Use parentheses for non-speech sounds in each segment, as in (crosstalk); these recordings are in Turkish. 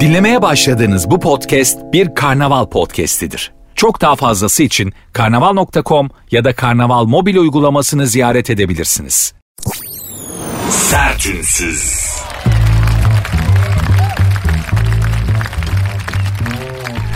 Dinlemeye başladığınız bu podcast bir karnaval podcastidir. Çok daha fazlası için karnaval.com ya da karnaval mobil uygulamasını ziyaret edebilirsiniz. Sertünsüz.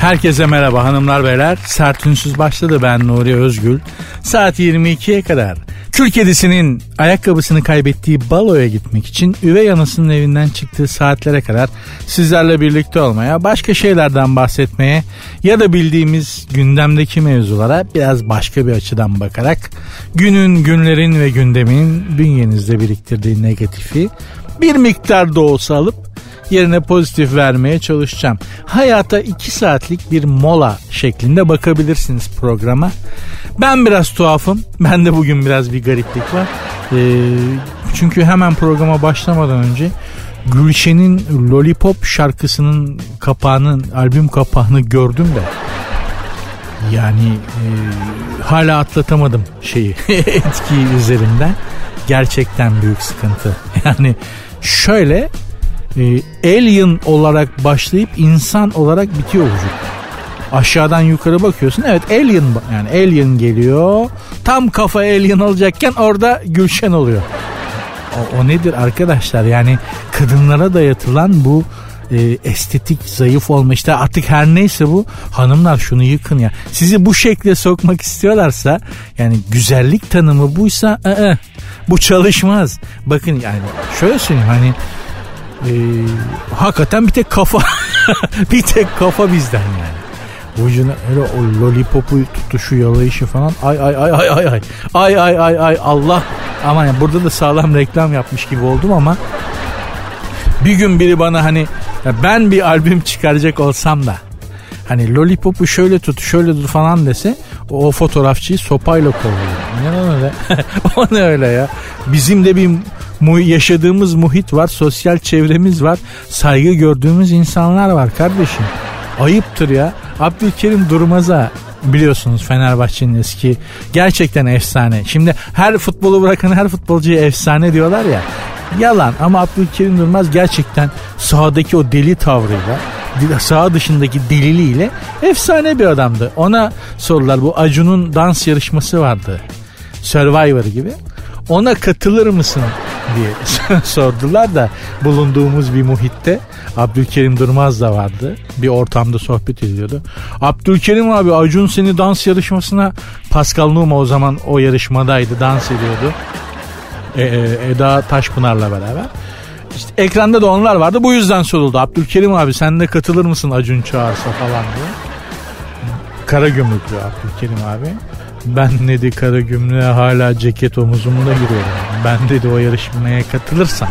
Herkese merhaba hanımlar beyler. Sertünsüz başladı ben Nuri Özgül. Saat 22'ye kadar Kül kedisinin ayakkabısını kaybettiği baloya gitmek için üvey anasının evinden çıktığı saatlere kadar sizlerle birlikte olmaya, başka şeylerden bahsetmeye ya da bildiğimiz gündemdeki mevzulara biraz başka bir açıdan bakarak günün, günlerin ve gündemin bünyenizde biriktirdiği negatifi bir miktar da olsa alıp yerine pozitif vermeye çalışacağım. Hayata 2 saatlik bir mola şeklinde bakabilirsiniz programa. Ben biraz tuhafım. (laughs) Ben de bugün biraz bir gariplik var. Ee, çünkü hemen programa başlamadan önce Gülşen'in Lollipop şarkısının kapağının, albüm kapağını gördüm de yani e, hala atlatamadım şeyi (laughs) etkiyi üzerinden. Gerçekten büyük sıkıntı. Yani şöyle e, alien olarak başlayıp insan olarak bitiyor vücut. Aşağıdan yukarı bakıyorsun. Evet alien yani alien geliyor. Tam kafa alien alacakken orada Gülşen oluyor. O, o nedir arkadaşlar? Yani kadınlara dayatılan bu e, estetik zayıf olma işte artık her neyse bu hanımlar şunu yıkın ya sizi bu şekle sokmak istiyorlarsa yani güzellik tanımı buysa ı-ı, bu çalışmaz bakın yani şöyle söyleyeyim hani e, hakikaten bir tek kafa (laughs) bir tek kafa bizden yani. Vücuduna öyle o lollipopu tutuşu yalayışı falan ay ay ay ay ay ay ay ay ay ay Allah ama yani burada da sağlam reklam yapmış gibi oldum ama bir gün biri bana hani ben bir albüm çıkaracak olsam da hani lollipopu şöyle tut şöyle tut falan dese o, o fotoğrafçıyı sopayla kovuyor. Ne öyle? (laughs) o ne öyle ya? Bizim de bir yaşadığımız muhit var, sosyal çevremiz var, saygı gördüğümüz insanlar var kardeşim. Ayıptır ya. Abdülkerim Durmaz'a biliyorsunuz Fenerbahçe'nin eski gerçekten efsane. Şimdi her futbolu bırakan her futbolcuya efsane diyorlar ya. Yalan ama Abdülkerim Durmaz gerçekten sahadaki o deli tavrıyla sağ dışındaki deliliğiyle efsane bir adamdı. Ona sorular bu Acun'un dans yarışması vardı. Survivor gibi. Ona katılır mısın diye (laughs) sordular da bulunduğumuz bir muhitte Abdülkerim Durmaz da vardı. Bir ortamda sohbet ediyordu. Abdülkerim abi Acun seni dans yarışmasına Pascal Numa o zaman o yarışmadaydı dans ediyordu. E, e, Eda Taşpınar'la beraber. İşte ekranda da onlar vardı. Bu yüzden soruldu. Abdülkerim abi sen de katılır mısın Acun çağırsa falan diye. Kara gümrüklü Abdülkerim abi. Ben dedi kara gümrüğe hala ceket omuzumda giriyorum. Ben dedi o yarışmaya katılırsam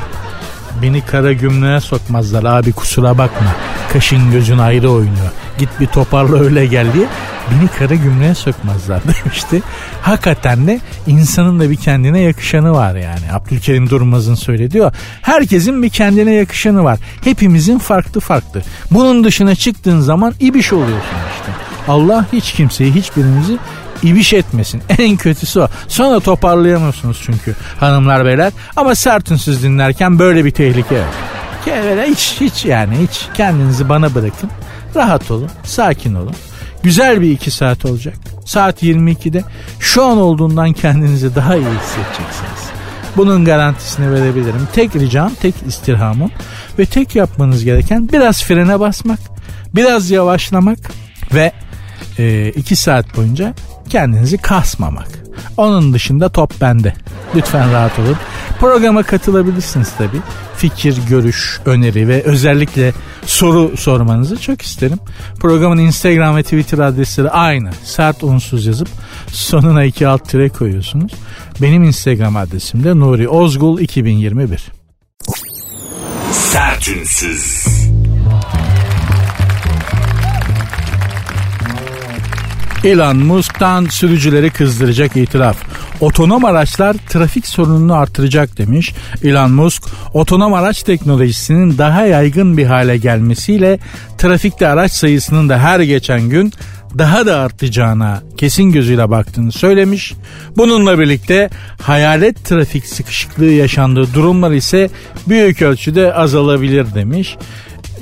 beni kara gümrüğe sokmazlar abi kusura bakma. Kaşın gözün ayrı oynuyor. Git bir toparla öyle gel diye beni kara gümrüğe sokmazlar (laughs) demişti. Hakikaten de insanın da bir kendine yakışanı var yani. Abdülkerim Durmaz'ın söylediği o. Herkesin bir kendine yakışanı var. Hepimizin farklı farklı. Bunun dışına çıktığın zaman ibiş oluyorsun işte. Allah hiç kimseyi hiçbirimizi ibiş etmesin. (laughs) En kötüsü o. Sonra toparlayamıyorsunuz çünkü hanımlar beyler. Ama sertünsüz dinlerken böyle bir tehlike var. Hiç hiç yani hiç kendinizi bana bırakın. Rahat olun, sakin olun. Güzel bir iki saat olacak. Saat 22'de şu an olduğundan kendinizi daha iyi hissedeceksiniz. Bunun garantisini verebilirim. Tek ricam, tek istirhamım ve tek yapmanız gereken biraz frene basmak, biraz yavaşlamak ve e, iki saat boyunca kendinizi kasmamak. Onun dışında top bende. Lütfen rahat olun. Programa katılabilirsiniz tabi. Fikir, görüş, öneri ve özellikle soru sormanızı çok isterim. Programın Instagram ve Twitter adresleri aynı. Sert unsuz yazıp sonuna iki alt tire koyuyorsunuz. Benim Instagram adresim de Nuri Ozgul 2021. Sertünsüz. Elon Musk'tan sürücüleri kızdıracak itiraf. Otonom araçlar trafik sorununu artıracak demiş. Elon Musk, otonom araç teknolojisinin daha yaygın bir hale gelmesiyle trafikte araç sayısının da her geçen gün daha da artacağına kesin gözüyle baktığını söylemiş. Bununla birlikte hayalet trafik sıkışıklığı yaşandığı durumlar ise büyük ölçüde azalabilir demiş.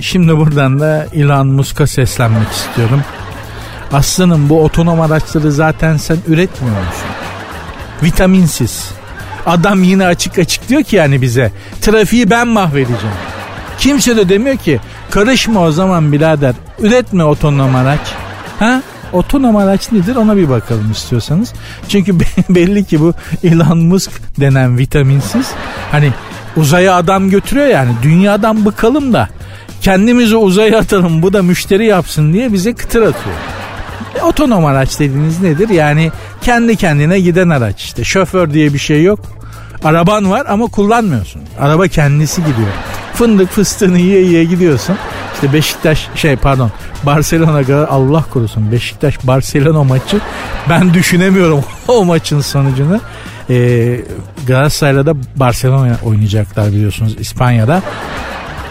Şimdi buradan da Elon Musk'a seslenmek istiyorum. Aslanım bu otonom araçları zaten sen üretmiyor musun? Vitaminsiz. Adam yine açık açık diyor ki yani bize trafiği ben mahvedeceğim. Kimse de demiyor ki karışma o zaman birader üretme otonom araç. Ha? Otonom araç nedir ona bir bakalım istiyorsanız. Çünkü (laughs) belli ki bu Elon Musk denen vitaminsiz hani uzaya adam götürüyor yani dünyadan bıkalım da kendimizi uzaya atalım bu da müşteri yapsın diye bize kıtır atıyor. E, otonom araç dediğiniz nedir? Yani kendi kendine giden araç işte. Şoför diye bir şey yok. Araban var ama kullanmıyorsun. Araba kendisi gidiyor. Fındık fıstığını yiye yiye gidiyorsun. İşte Beşiktaş şey pardon Barcelona kadar Allah korusun Beşiktaş Barcelona maçı ben düşünemiyorum (laughs) o maçın sonucunu. Ee, Galatasaray'la da Barcelona oynayacaklar biliyorsunuz İspanya'da.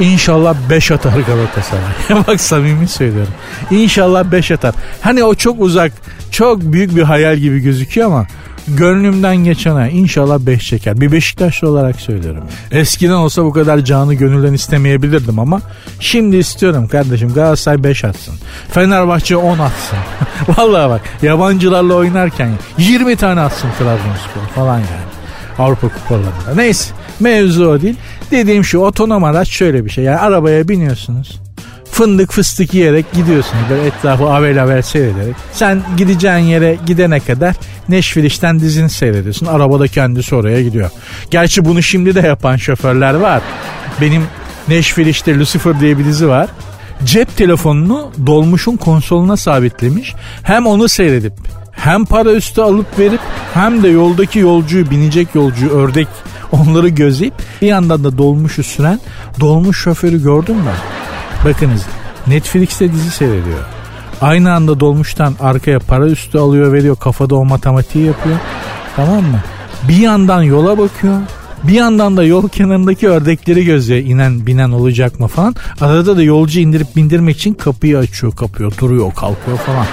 İnşallah 5 atar Galatasaray. (laughs) Bak samimi söylüyorum. İnşallah 5 atar. Hani o çok uzak, çok büyük bir hayal gibi gözüküyor ama gönlümden geçen ay inşallah 5 çeker. Bir Beşiktaşlı olarak söylüyorum. Eskiden olsa bu kadar canı gönülden istemeyebilirdim ama şimdi istiyorum kardeşim Galatasaray 5 atsın. Fenerbahçe 10 atsın. (laughs) Vallahi bak yabancılarla oynarken 20 tane atsın Trabzonspor falan yani. Avrupa kupalarında. Neyse mevzu o değil. Dediğim şu otonom araç şöyle bir şey. Yani arabaya biniyorsunuz. Fındık fıstık yiyerek gidiyorsunuz. Böyle etrafı avel avel seyrederek. Sen gideceğin yere gidene kadar Neşfiliş'ten dizini seyrediyorsun. Arabada kendisi oraya gidiyor. Gerçi bunu şimdi de yapan şoförler var. Benim Neşfiliş'te Lucifer diye bir dizi var. Cep telefonunu dolmuşun konsoluna sabitlemiş. Hem onu seyredip hem para üstü alıp verip hem de yoldaki yolcuyu binecek yolcuyu ördek onları gözleyip bir yandan da dolmuşu süren dolmuş şoförü gördün mü? Bakınız Netflix'te dizi seyrediyor. Aynı anda dolmuştan arkaya para üstü alıyor veriyor kafada o matematiği yapıyor. Tamam mı? Bir yandan yola bakıyor. Bir yandan da yol kenarındaki ördekleri gözlüyor inen binen olacak mı falan. Arada da yolcu indirip bindirmek için kapıyı açıyor kapıyor duruyor kalkıyor falan.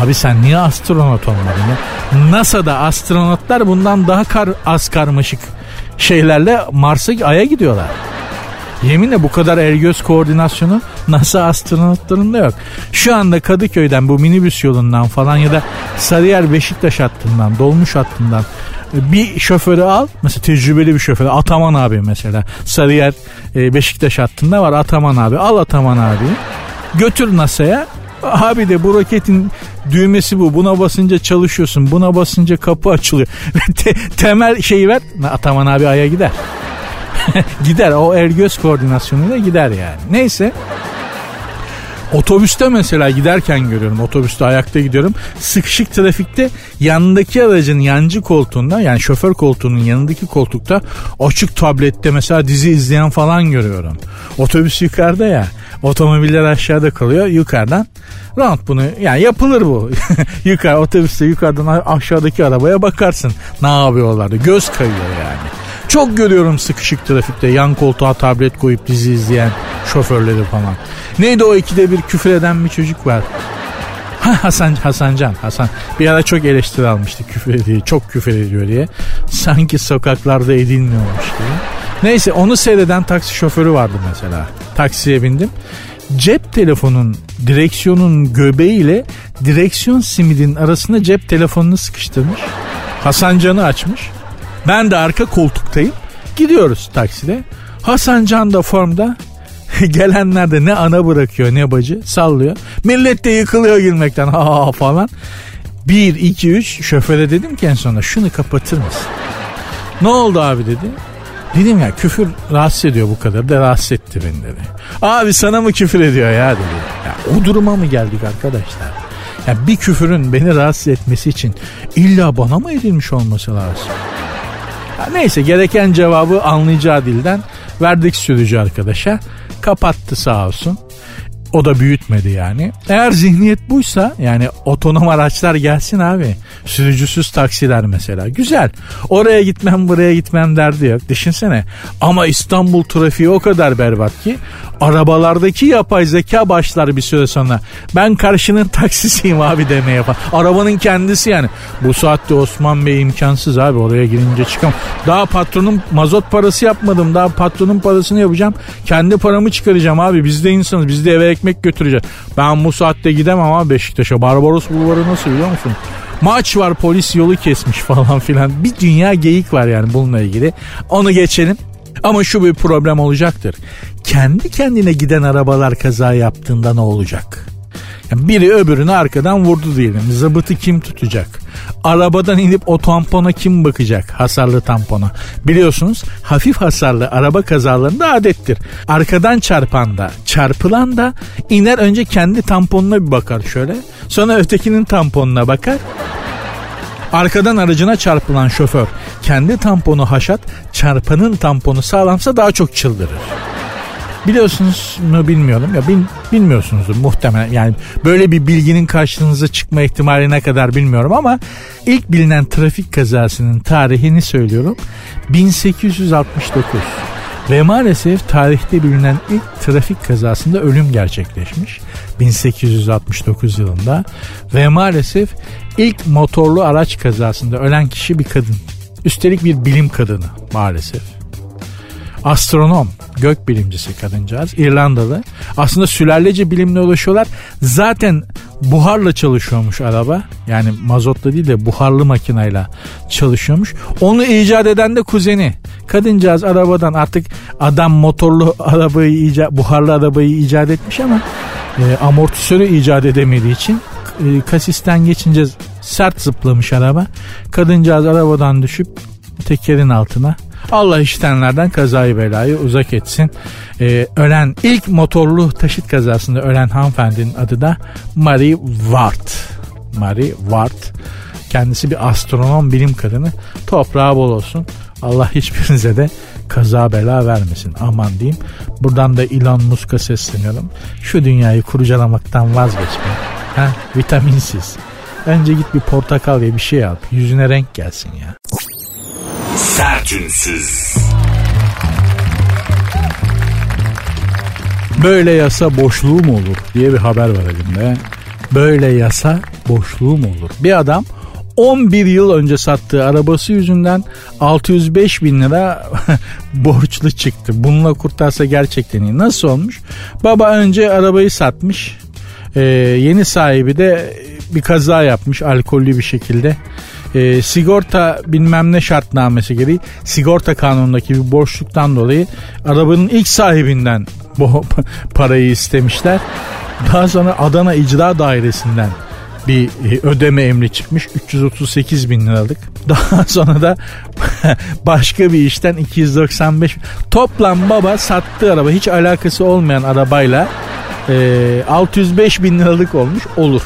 Abi sen niye astronot olmadın ya? NASA'da astronotlar bundan daha kar, az karmaşık şeylerle Mars'a Ay'a gidiyorlar. Yeminle bu kadar el göz koordinasyonu NASA astronotlarında yok. Şu anda Kadıköy'den bu minibüs yolundan falan ya da Sarıyer Beşiktaş hattından, dolmuş hattından bir şoförü al. Mesela tecrübeli bir şoför. Ataman abi mesela. Sarıyer e, Beşiktaş hattında var Ataman abi. Al Ataman abi. Götür NASA'ya. Abi de bu roketin düğmesi bu. Buna basınca çalışıyorsun. Buna basınca kapı açılıyor. (laughs) Te- temel şeyi ver. Ataman abi aya gider. (laughs) gider. O el göz koordinasyonuyla gider yani. Neyse. Otobüste mesela giderken görüyorum. Otobüste ayakta gidiyorum. Sıkışık trafikte yanındaki aracın yancı koltuğunda yani şoför koltuğunun yanındaki koltukta açık tablette mesela dizi izleyen falan görüyorum. Otobüs yukarıda ya. Otomobiller aşağıda kalıyor. Yukarıdan round bunu yani yapılır bu. (laughs) Yukarı otobüste yukarıdan aşağıdaki arabaya bakarsın. Ne yapıyorlar Göz kayıyor yani. Çok görüyorum sıkışık trafikte yan koltuğa tablet koyup dizi izleyen şoförleri falan. Neydi o ikide bir küfür eden bir çocuk var. Ha, (laughs) Hasan Hasancan Hasan. Bir ara çok eleştiri almıştı küfür ediyor çok küfür ediyor diye. Sanki sokaklarda edilmiyormuş gibi. Neyse onu seyreden taksi şoförü vardı mesela. Taksiye bindim. Cep telefonun direksiyonun göbeğiyle direksiyon simidin arasında cep telefonunu sıkıştırmış. Hasancan'ı açmış ben de arka koltuktayım. Gidiyoruz takside. Hasan Can da formda. (laughs) Gelenler de ne ana bırakıyor ne bacı sallıyor. Millet de yıkılıyor gülmekten ha falan. Bir, iki, üç şoföre dedim ki en sonunda şunu kapatır mısın? Ne oldu abi dedi. Dedim ya küfür rahatsız ediyor bu kadar da rahatsız etti beni dedi. Abi sana mı küfür ediyor ya dedi. Ya, o duruma mı geldik arkadaşlar? Ya bir küfürün beni rahatsız etmesi için illa bana mı edilmiş olması lazım? Neyse gereken cevabı anlayacağı dilden verdik sürücü arkadaşa. Kapattı sağ olsun. O da büyütmedi yani. Eğer zihniyet buysa yani otonom araçlar gelsin abi. Sürücüsüz taksiler mesela. Güzel. Oraya gitmem buraya gitmem derdi yok. Düşünsene. Ama İstanbul trafiği o kadar berbat ki arabalardaki yapay zeka başlar bir süre sonra. Ben karşının (laughs) taksisiyim abi demeye yapar. Arabanın kendisi yani. Bu saatte Osman Bey imkansız abi oraya girince çıkam. Daha patronun mazot parası yapmadım. Daha patronun parasını yapacağım. Kendi paramı çıkaracağım abi. Biz de insanız. Biz de eve ekmek götüreceğiz. Ben bu saatte gidemem abi Beşiktaş'a. Barbaros Bulvarı nasıl biliyor musun? Maç var polis yolu kesmiş (laughs) falan filan. Bir dünya geyik var yani bununla ilgili. Onu geçelim. Ama şu bir problem olacaktır. Kendi kendine giden arabalar kaza yaptığında ne olacak? Biri öbürünü arkadan vurdu diyelim. Zıbıtı kim tutacak? Arabadan inip o tampona kim bakacak? Hasarlı tampona. Biliyorsunuz hafif hasarlı araba kazalarında adettir. Arkadan çarpan da çarpılan da iner önce kendi tamponuna bir bakar şöyle. Sonra ötekinin tamponuna bakar. Arkadan aracına çarpılan şoför kendi tamponu haşat, çarpanın tamponu sağlamsa daha çok çıldırır. Biliyorsunuz mu bilmiyorum. Ya bil, bilmiyorsunuzdur muhtemelen. Yani böyle bir bilginin karşınıza çıkma ihtimali ne kadar bilmiyorum ama ilk bilinen trafik kazasının tarihini söylüyorum. 1869 ve maalesef tarihte bilinen ilk trafik kazasında ölüm gerçekleşmiş 1869 yılında. Ve maalesef ilk motorlu araç kazasında ölen kişi bir kadın. Üstelik bir bilim kadını maalesef. Astronom, gök bilimcisi kadıncağız, İrlandalı. Aslında sülalece bilimle ulaşıyorlar. Zaten buharla çalışıyormuş araba. Yani mazotla değil de buharlı makinayla çalışıyormuş. Onu icat eden de kuzeni. Kadıncağız arabadan artık adam motorlu arabayı icat, buharlı arabayı icat etmiş ama e, amortisörü icat edemediği için e, kasisten geçince sert zıplamış araba. Kadıncağız arabadan düşüp tekerin altına Allah iştenlerden kazayı belayı uzak etsin. Ee, ölen ilk motorlu taşıt kazasında ölen hanımefendinin adı da Marie Ward. Marie Ward. Kendisi bir astronom bilim kadını. Toprağı bol olsun. Allah hiçbirinize de kaza bela vermesin. Aman diyeyim. Buradan da Elon Musk'a sesleniyorum. Şu dünyayı kurcalamaktan vazgeçme. Ha, vitaminsiz. Önce git bir portakal ve bir şey al. Yüzüne renk gelsin ya. Sertünsüz. Böyle yasa boşluğu mu olur diye bir haber var elimde. Böyle yasa boşluğu mu olur? Bir adam 11 yıl önce sattığı arabası yüzünden 605 bin lira (laughs) borçlu çıktı. Bununla kurtarsa gerçekten iyi. Nasıl olmuş? Baba önce arabayı satmış. Ee, yeni sahibi de bir kaza yapmış alkollü bir şekilde. Ee, sigorta bilmem ne şartnamesi gereği sigorta kanunundaki bir borçluktan dolayı arabanın ilk sahibinden bu (laughs) parayı istemişler. Daha sonra Adana İcra Dairesi'nden bir e, ödeme emri çıkmış 338 bin liralık. (laughs) Daha sonra da (laughs) başka bir işten 295 toplam baba sattığı araba hiç alakası olmayan arabayla e, 605 bin liralık olmuş olur.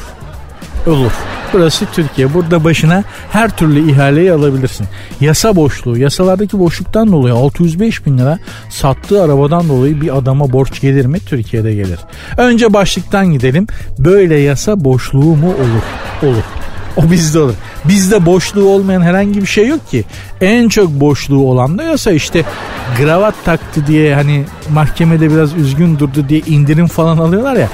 Olur. Burası Türkiye. Burada başına her türlü ihaleyi alabilirsin. Yasa boşluğu. Yasalardaki boşluktan dolayı 605 bin lira sattığı arabadan dolayı bir adama borç gelir mi? Türkiye'de gelir. Önce başlıktan gidelim. Böyle yasa boşluğu mu olur? Olur. O bizde olur. Bizde boşluğu olmayan herhangi bir şey yok ki. En çok boşluğu olan da yasa işte gravat taktı diye hani mahkemede biraz üzgün durdu diye indirim falan alıyorlar ya.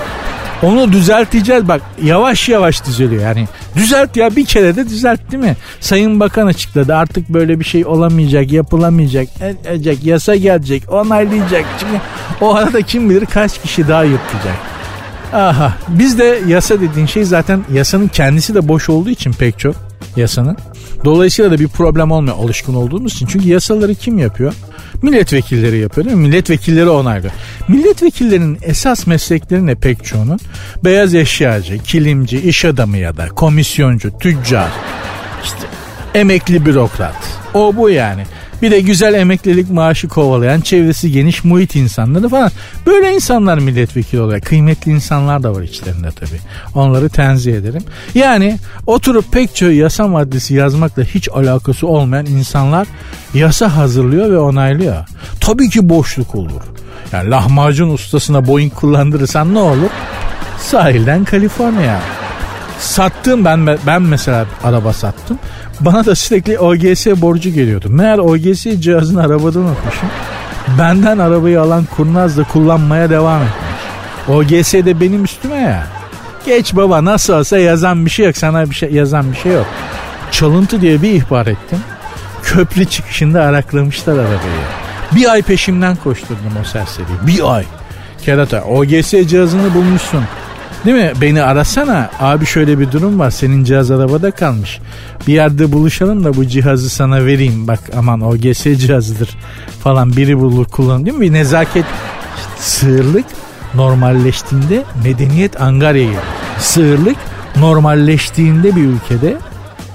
Onu düzelteceğiz bak yavaş yavaş düzeliyor yani. Düzelt ya bir kere de düzelt değil mi? Sayın Bakan açıkladı artık böyle bir şey olamayacak, yapılamayacak, edecek, yasa gelecek, onaylayacak. Çünkü o arada kim bilir kaç kişi daha yırtacak. Aha bizde yasa dediğin şey zaten yasanın kendisi de boş olduğu için pek çok yasanın. Dolayısıyla da bir problem olmuyor alışkın olduğumuz için. Çünkü yasaları kim yapıyor? Milletvekilleri yapıyor değil mi? Milletvekilleri onaylıyor. Milletvekillerinin esas meslekleri ne pek çoğunun? Beyaz eşyacı, kilimci, iş adamı ya da komisyoncu, tüccar, işte emekli bürokrat. O bu yani. Bir de güzel emeklilik maaşı kovalayan çevresi geniş muhit insanları falan. Böyle insanlar milletvekili oluyor. Kıymetli insanlar da var içlerinde tabii. Onları tenzih ederim. Yani oturup pek çok yasa maddesi yazmakla hiç alakası olmayan insanlar yasa hazırlıyor ve onaylıyor. Tabii ki boşluk olur. Yani lahmacun ustasına Boeing kullandırırsan ne olur? Sahilden Kaliforniya. Sattım ben ben mesela araba sattım. Bana da sürekli OGS borcu geliyordu. Meğer OGS cihazını arabada unutmuşum. Benden arabayı alan kurnaz da kullanmaya devam etmiş. OGS de benim üstüme ya. Geç baba nasıl olsa yazan bir şey yok. Sana bir şey yazan bir şey yok. Çalıntı diye bir ihbar ettim. Köprü çıkışında araklamışlar arabayı. Bir ay peşimden koşturdum o serseriyi. Bir ay. Kerata OGS cihazını bulmuşsun. Değil mi? Beni arasana. Abi şöyle bir durum var. Senin cihaz arabada kalmış. Bir yerde buluşalım da bu cihazı sana vereyim. Bak aman OGS cihazıdır falan biri bulur kullan değil mi? Bir nezaket sığırlık normalleştiğinde medeniyet Angarya'ya gelir. Sığırlık normalleştiğinde bir ülkede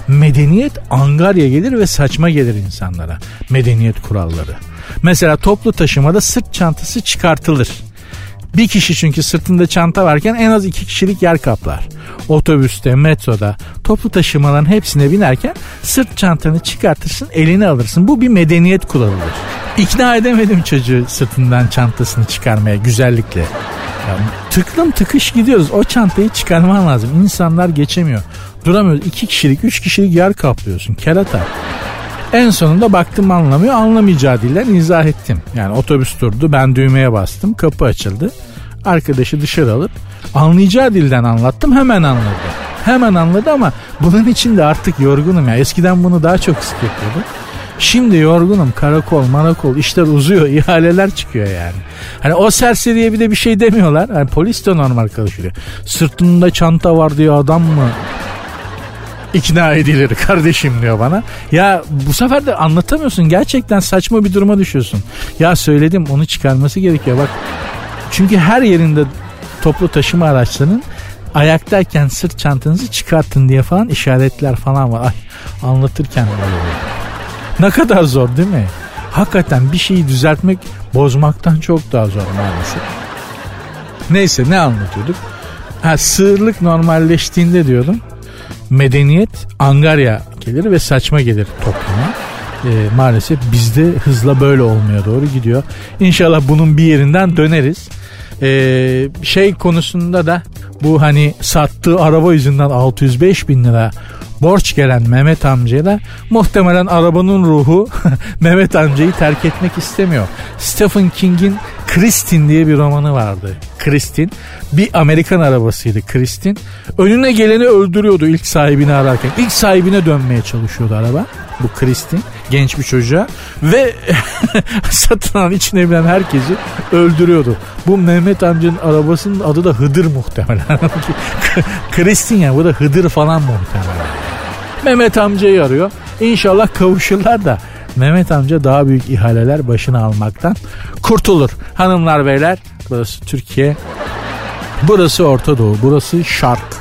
medeniyet angarya gelir ve saçma gelir insanlara. Medeniyet kuralları. Mesela toplu taşımada sırt çantası çıkartılır. Bir kişi çünkü sırtında çanta varken en az iki kişilik yer kaplar. Otobüste, metroda, toplu taşımaların hepsine binerken sırt çantanı çıkartırsın, elini alırsın. Bu bir medeniyet kuralıdır. İkna edemedim çocuğu sırtından çantasını çıkarmaya güzellikle. Ya, tıklım tıkış gidiyoruz. O çantayı çıkarman lazım. İnsanlar geçemiyor. Duramıyoruz. İki kişilik, üç kişilik yer kaplıyorsun. Kerata. En sonunda baktım anlamıyor. Anlamayacağı dilden izah ettim. Yani otobüs durdu. Ben düğmeye bastım. Kapı açıldı. Arkadaşı dışarı alıp anlayacağı dilden anlattım. Hemen anladı. Hemen anladı ama bunun için de artık yorgunum ya. Eskiden bunu daha çok sık yapıyordum. Şimdi yorgunum karakol marakol işler uzuyor (laughs) ihaleler çıkıyor yani. Hani o serseriye bir de bir şey demiyorlar. Hani polis de normal karışıyor. Sırtında çanta var diyor adam mı ikna edilir kardeşim diyor bana. Ya bu sefer de anlatamıyorsun. Gerçekten saçma bir duruma düşüyorsun. Ya söyledim onu çıkarması gerekiyor. Bak çünkü her yerinde toplu taşıma araçlarının ayaktayken sırt çantanızı çıkartın diye falan işaretler falan var. Ay anlatırken. Ne kadar zor değil mi? Hakikaten bir şeyi düzeltmek bozmaktan çok daha zor maalesef. Neyse ne anlatıyorduk? Ha, sığırlık normalleştiğinde diyordum medeniyet angarya gelir ve saçma gelir topluma. E, maalesef bizde hızla böyle olmaya doğru gidiyor. İnşallah bunun bir yerinden döneriz. E, şey konusunda da bu hani sattığı araba yüzünden 605 bin lira borç gelen Mehmet amcaya da muhtemelen arabanın ruhu (laughs) Mehmet amcayı terk etmek istemiyor. Stephen King'in Kristin diye bir romanı vardı. Kristin bir Amerikan arabasıydı Kristin. Önüne geleni öldürüyordu ilk sahibini ararken. İlk sahibine dönmeye çalışıyordu araba. Bu Kristin genç bir çocuğa ve (laughs) satın alan içine bilen herkesi öldürüyordu. Bu Mehmet amcanın arabasının adı da Hıdır muhtemelen. (laughs) Kristin ya bu da Hıdır falan muhtemelen. Mehmet amcayı arıyor. İnşallah kavuşurlar da Mehmet amca daha büyük ihaleler başına almaktan kurtulur. Hanımlar beyler burası Türkiye. Burası Orta Doğu. Burası Şark.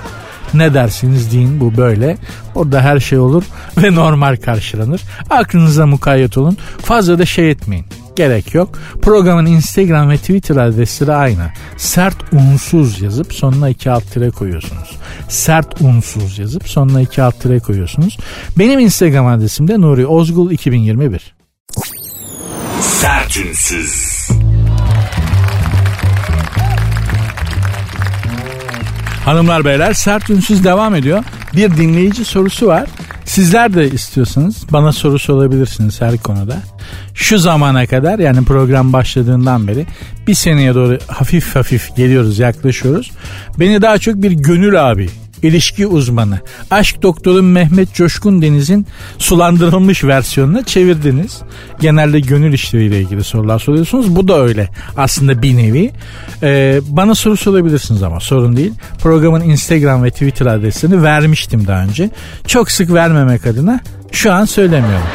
Ne dersiniz deyin bu böyle. Orada her şey olur ve normal karşılanır. Aklınıza mukayyet olun. Fazla da şey etmeyin gerek yok. Programın Instagram ve Twitter adresleri aynı. Sert unsuz yazıp sonuna iki alt tire koyuyorsunuz. Sert unsuz yazıp sonuna iki alt tire koyuyorsunuz. Benim Instagram adresim de Nuri Ozgul 2021. Sert unsuz. Hanımlar beyler sert ünsüz devam ediyor. Bir dinleyici sorusu var. Sizler de istiyorsanız bana soru sorabilirsiniz her konuda. Şu zamana kadar yani program başladığından beri bir seneye doğru hafif hafif geliyoruz yaklaşıyoruz. Beni daha çok bir gönül abi ilişki uzmanı, aşk doktoru Mehmet Coşkun Deniz'in sulandırılmış versiyonuna çevirdiniz. Genelde gönül işleriyle ilgili sorular soruyorsunuz. Bu da öyle aslında bir nevi. Ee, bana soru sorabilirsiniz ama sorun değil. Programın Instagram ve Twitter adresini vermiştim daha önce. Çok sık vermemek adına şu an söylemiyorum.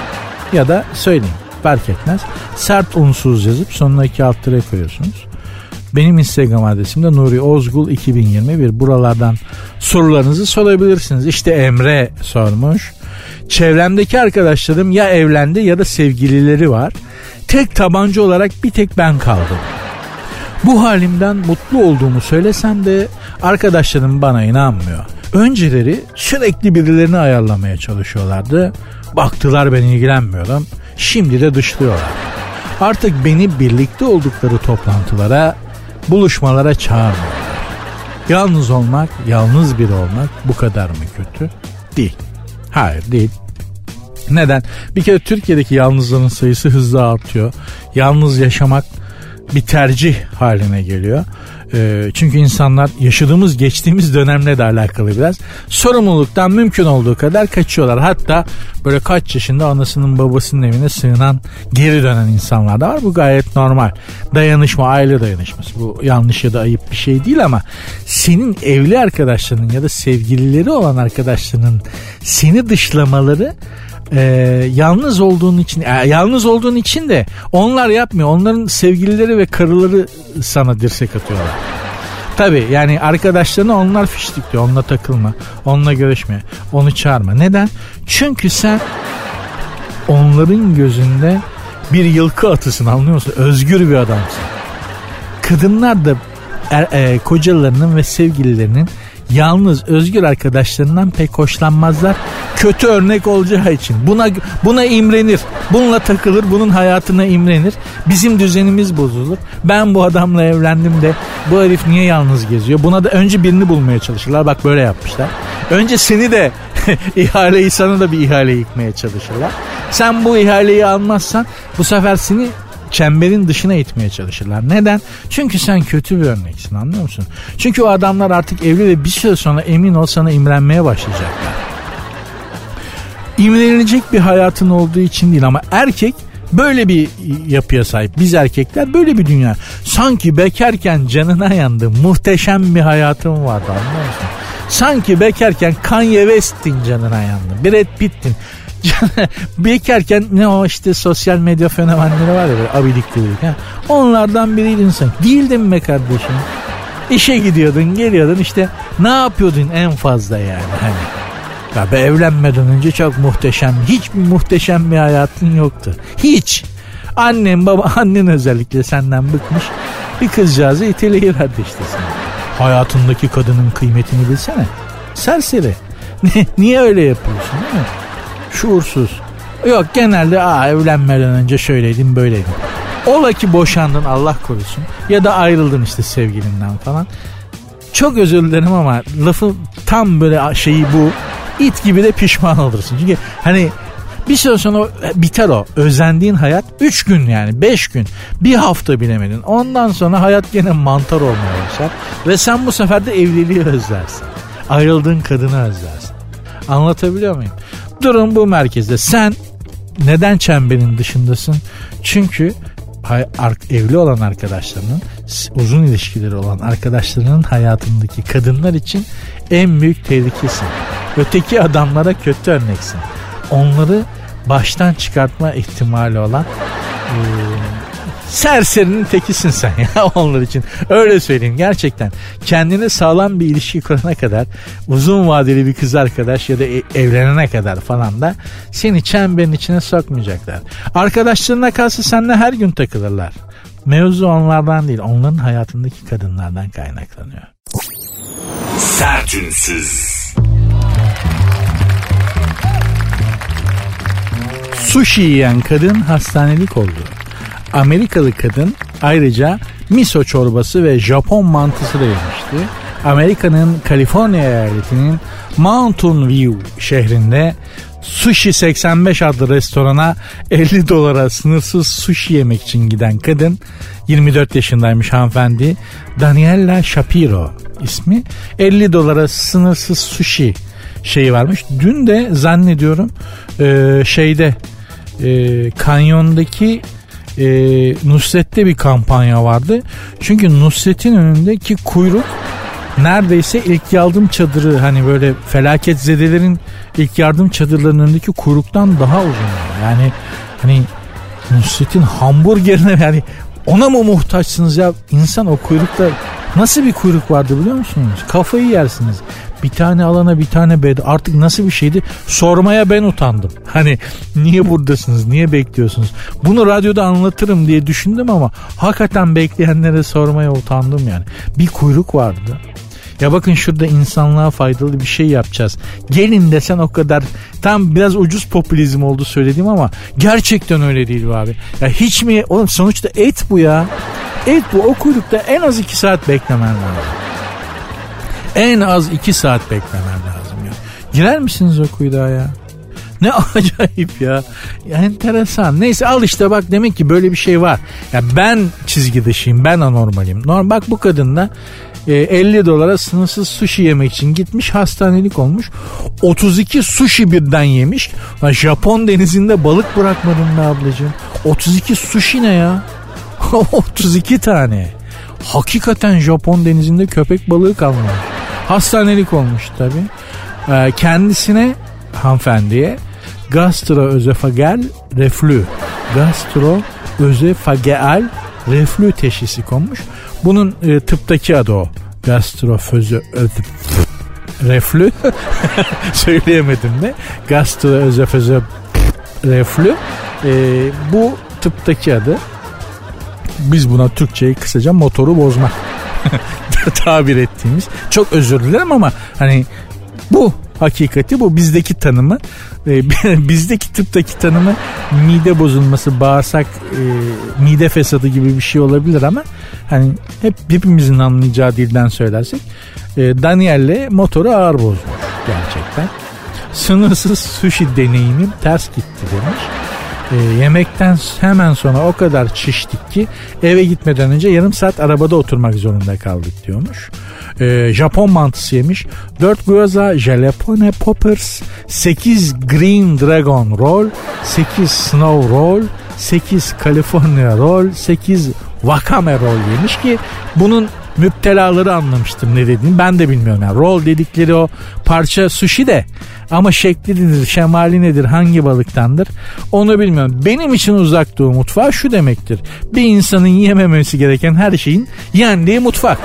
Ya da söyleyeyim fark etmez. Sert unsuz yazıp sonuna iki alt koyuyorsunuz. Benim Instagram adresim de Nuri Ozgul 2021. Buralardan sorularınızı sorabilirsiniz. İşte Emre sormuş. Çevremdeki arkadaşlarım ya evlendi ya da sevgilileri var. Tek tabanca olarak bir tek ben kaldım. Bu halimden mutlu olduğumu söylesem de arkadaşlarım bana inanmıyor. Önceleri sürekli birilerini ayarlamaya çalışıyorlardı. Baktılar ben ilgilenmiyorum. Şimdi de dışlıyorlar. Artık beni birlikte oldukları toplantılara, buluşmalara çağırmıyorlar. Yalnız olmak, yalnız biri olmak bu kadar mı kötü? Değil. Hayır değil. Neden? Bir kere Türkiye'deki yalnızların sayısı hızla artıyor. Yalnız yaşamak bir tercih haline geliyor. E, çünkü insanlar yaşadığımız geçtiğimiz dönemle de alakalı biraz sorumluluktan mümkün olduğu kadar kaçıyorlar. Hatta böyle kaç yaşında anasının babasının evine sığınan geri dönen insanlar da var. Bu gayet normal. Dayanışma, aile dayanışması. Bu yanlış ya da ayıp bir şey değil ama senin evli arkadaşlarının ya da sevgilileri olan arkadaşlarının seni dışlamaları e, yalnız olduğun için e, yalnız olduğun için de onlar yapmıyor. Onların sevgilileri ve karıları sana dirsek atıyorlar. Tabi yani arkadaşlarına onlar fiştikliyor. Onunla takılma. Onunla görüşme. Onu çağırma. Neden? Çünkü sen onların gözünde bir yılkı atısın anlıyor musun? Özgür bir adamsın. Kadınlar da er, e, kocalarının ve sevgililerinin yalnız özgür arkadaşlarından pek hoşlanmazlar. Kötü örnek olacağı için. Buna buna imrenir. Bununla takılır. Bunun hayatına imrenir. Bizim düzenimiz bozulur. Ben bu adamla evlendim de bu herif niye yalnız geziyor? Buna da önce birini bulmaya çalışırlar. Bak böyle yapmışlar. Önce seni de (laughs) ihaleyi sana da bir ihale yıkmaya çalışırlar. Sen bu ihaleyi almazsan bu sefer seni çemberin dışına itmeye çalışırlar. Neden? Çünkü sen kötü bir örneksin anlıyor musun? Çünkü o adamlar artık evli ve bir süre sonra emin ol sana imrenmeye başlayacaklar. İmrenilecek bir hayatın olduğu için değil ama erkek böyle bir yapıya sahip. Biz erkekler böyle bir dünya. Sanki bekarken canına yandı. Muhteşem bir hayatım vardı anlıyor musun? Sanki bekarken Kanye West'in canına yandı. Brad Pitt'in. (laughs) bekarken ne o işte sosyal medya fenomenleri var ya böyle abidik gubidik. Ha? Onlardan biriydin sen. Değildin be kardeşim. İşe gidiyordun geliyordun işte ne yapıyordun en fazla yani hani. Ya be evlenmeden önce çok muhteşem, hiç muhteşem bir hayatın yoktu. Hiç. Annem baba (laughs) annen özellikle senden bıkmış. Bir kızcağızı iteleyiverdi işte sana. Hayatındaki kadının kıymetini bilsene. Serseri. (laughs) Niye öyle yapıyorsun değil mi? Şuursuz. Yok genelde aa evlenmeden önce şöyleydim böyleydim. Ola ki boşandın Allah korusun. Ya da ayrıldın işte sevgilinden falan. Çok özür dilerim ama lafı tam böyle şeyi bu. it gibi de pişman olursun. Çünkü hani bir süre sonra biter o. Özendiğin hayat 3 gün yani 5 gün. Bir hafta bilemedin. Ondan sonra hayat gene mantar olmaya başlar. Ve sen bu sefer de evliliği özlersin. Ayrıldığın kadını özlersin. Anlatabiliyor muyum? Durum bu merkezde. Sen neden çemberin dışındasın? Çünkü evli olan arkadaşlarının, uzun ilişkileri olan arkadaşlarının hayatındaki kadınlar için en büyük tehlikesin. Öteki adamlara kötü örneksin. Onları baştan çıkartma ihtimali olan e, serserinin tekisin sen ya (laughs) onlar için. Öyle söyleyeyim gerçekten. Kendine sağlam bir ilişki kurana kadar uzun vadeli bir kız arkadaş ya da e- evlenene kadar falan da seni çemberin içine sokmayacaklar. Arkadaşlarına kalsa seninle her gün takılırlar. Mevzu onlardan değil onların hayatındaki kadınlardan kaynaklanıyor. Sertünsüz. Sushi yiyen kadın hastanelik oldu. Amerikalı kadın ayrıca miso çorbası ve Japon mantısı da yemişti. Amerika'nın Kaliforniya eyaletinin Mountain View şehrinde Sushi 85 adlı restorana 50 dolara sınırsız sushi yemek için giden kadın 24 yaşındaymış hanımefendi Daniela Shapiro ismi 50 dolara sınırsız sushi şeyi varmış. Dün de zannediyorum şeyde kanyondaki e, Nusret'te bir kampanya vardı. Çünkü Nusret'in önündeki kuyruk neredeyse ilk yardım çadırı hani böyle felaket zedelerin ilk yardım çadırlarının önündeki kuyruktan daha uzun. Yani hani Nusret'in hamburgerine yani ona mı muhtaçsınız ya? İnsan o kuyrukta Nasıl bir kuyruk vardı biliyor musunuz? Kafayı yersiniz. Bir tane alana bir tane bed. Artık nasıl bir şeydi? Sormaya ben utandım. Hani niye buradasınız? Niye bekliyorsunuz? Bunu radyoda anlatırım diye düşündüm ama hakikaten bekleyenlere sormaya utandım yani. Bir kuyruk vardı. Ya bakın şurada insanlığa faydalı bir şey yapacağız. Gelin desen o kadar tam biraz ucuz popülizm oldu söylediğim ama gerçekten öyle değil bu abi. Ya hiç mi oğlum sonuçta et bu ya. Et bu o kuyrukta en az iki saat beklemen lazım. En az iki saat beklemen lazım ya. Girer misiniz o kuyruğa ya? Ne (laughs) acayip ya. ya. Enteresan. Neyse al işte bak demek ki böyle bir şey var. Ya ben çizgi dışıyım. Ben anormalim. Normal bak bu kadın da 50 e, dolara sınırsız sushi yemek için gitmiş hastanelik olmuş. 32 sushi birden yemiş. Lan Japon denizinde balık bırakmadın be ablacığım. 32 sushi ne ya? (laughs) 32 tane. Hakikaten Japon denizinde köpek balığı kalmamış. Hastanelik olmuş tabi. Ee, kendisine hanımefendiye gastroözofagel reflü gastroözofagel reflü teşhisi konmuş. Bunun e, tıptaki adı o. Gastrofözü reflü (laughs) söyleyemedim de gastroözofözü reflü e, bu tıptaki adı biz buna Türkçeyi kısaca motoru bozmak (laughs) tabir ettiğimiz. Çok özür dilerim ama hani bu hakikati bu bizdeki tanımı e, (laughs) bizdeki tıptaki tanımı mide bozulması bağırsak e, mide fesadı gibi bir şey olabilir ama hani hep hepimizin anlayacağı dilden söylersek e, Daniel'le motoru ağır bozmuş gerçekten. Sınırsız sushi deneyimim ters gitti demiş. E, yemekten hemen sonra o kadar çiştik ki eve gitmeden önce yarım saat arabada oturmak zorunda kaldık diyormuş. E, Japon mantısı yemiş. 4 gyoza jalapeno poppers, 8 green dragon roll, 8 snow roll, 8 California roll, 8 wakame roll yemiş ki bunun müptelaları anlamıştım ne dediğini. Ben de bilmiyorum. Yani roll dedikleri o parça sushi de ama şekli nedir, şemali nedir, hangi balıktandır onu bilmiyorum. Benim için uzak doğu mutfağı şu demektir. Bir insanın yememesi gereken her şeyin yendiği mutfak.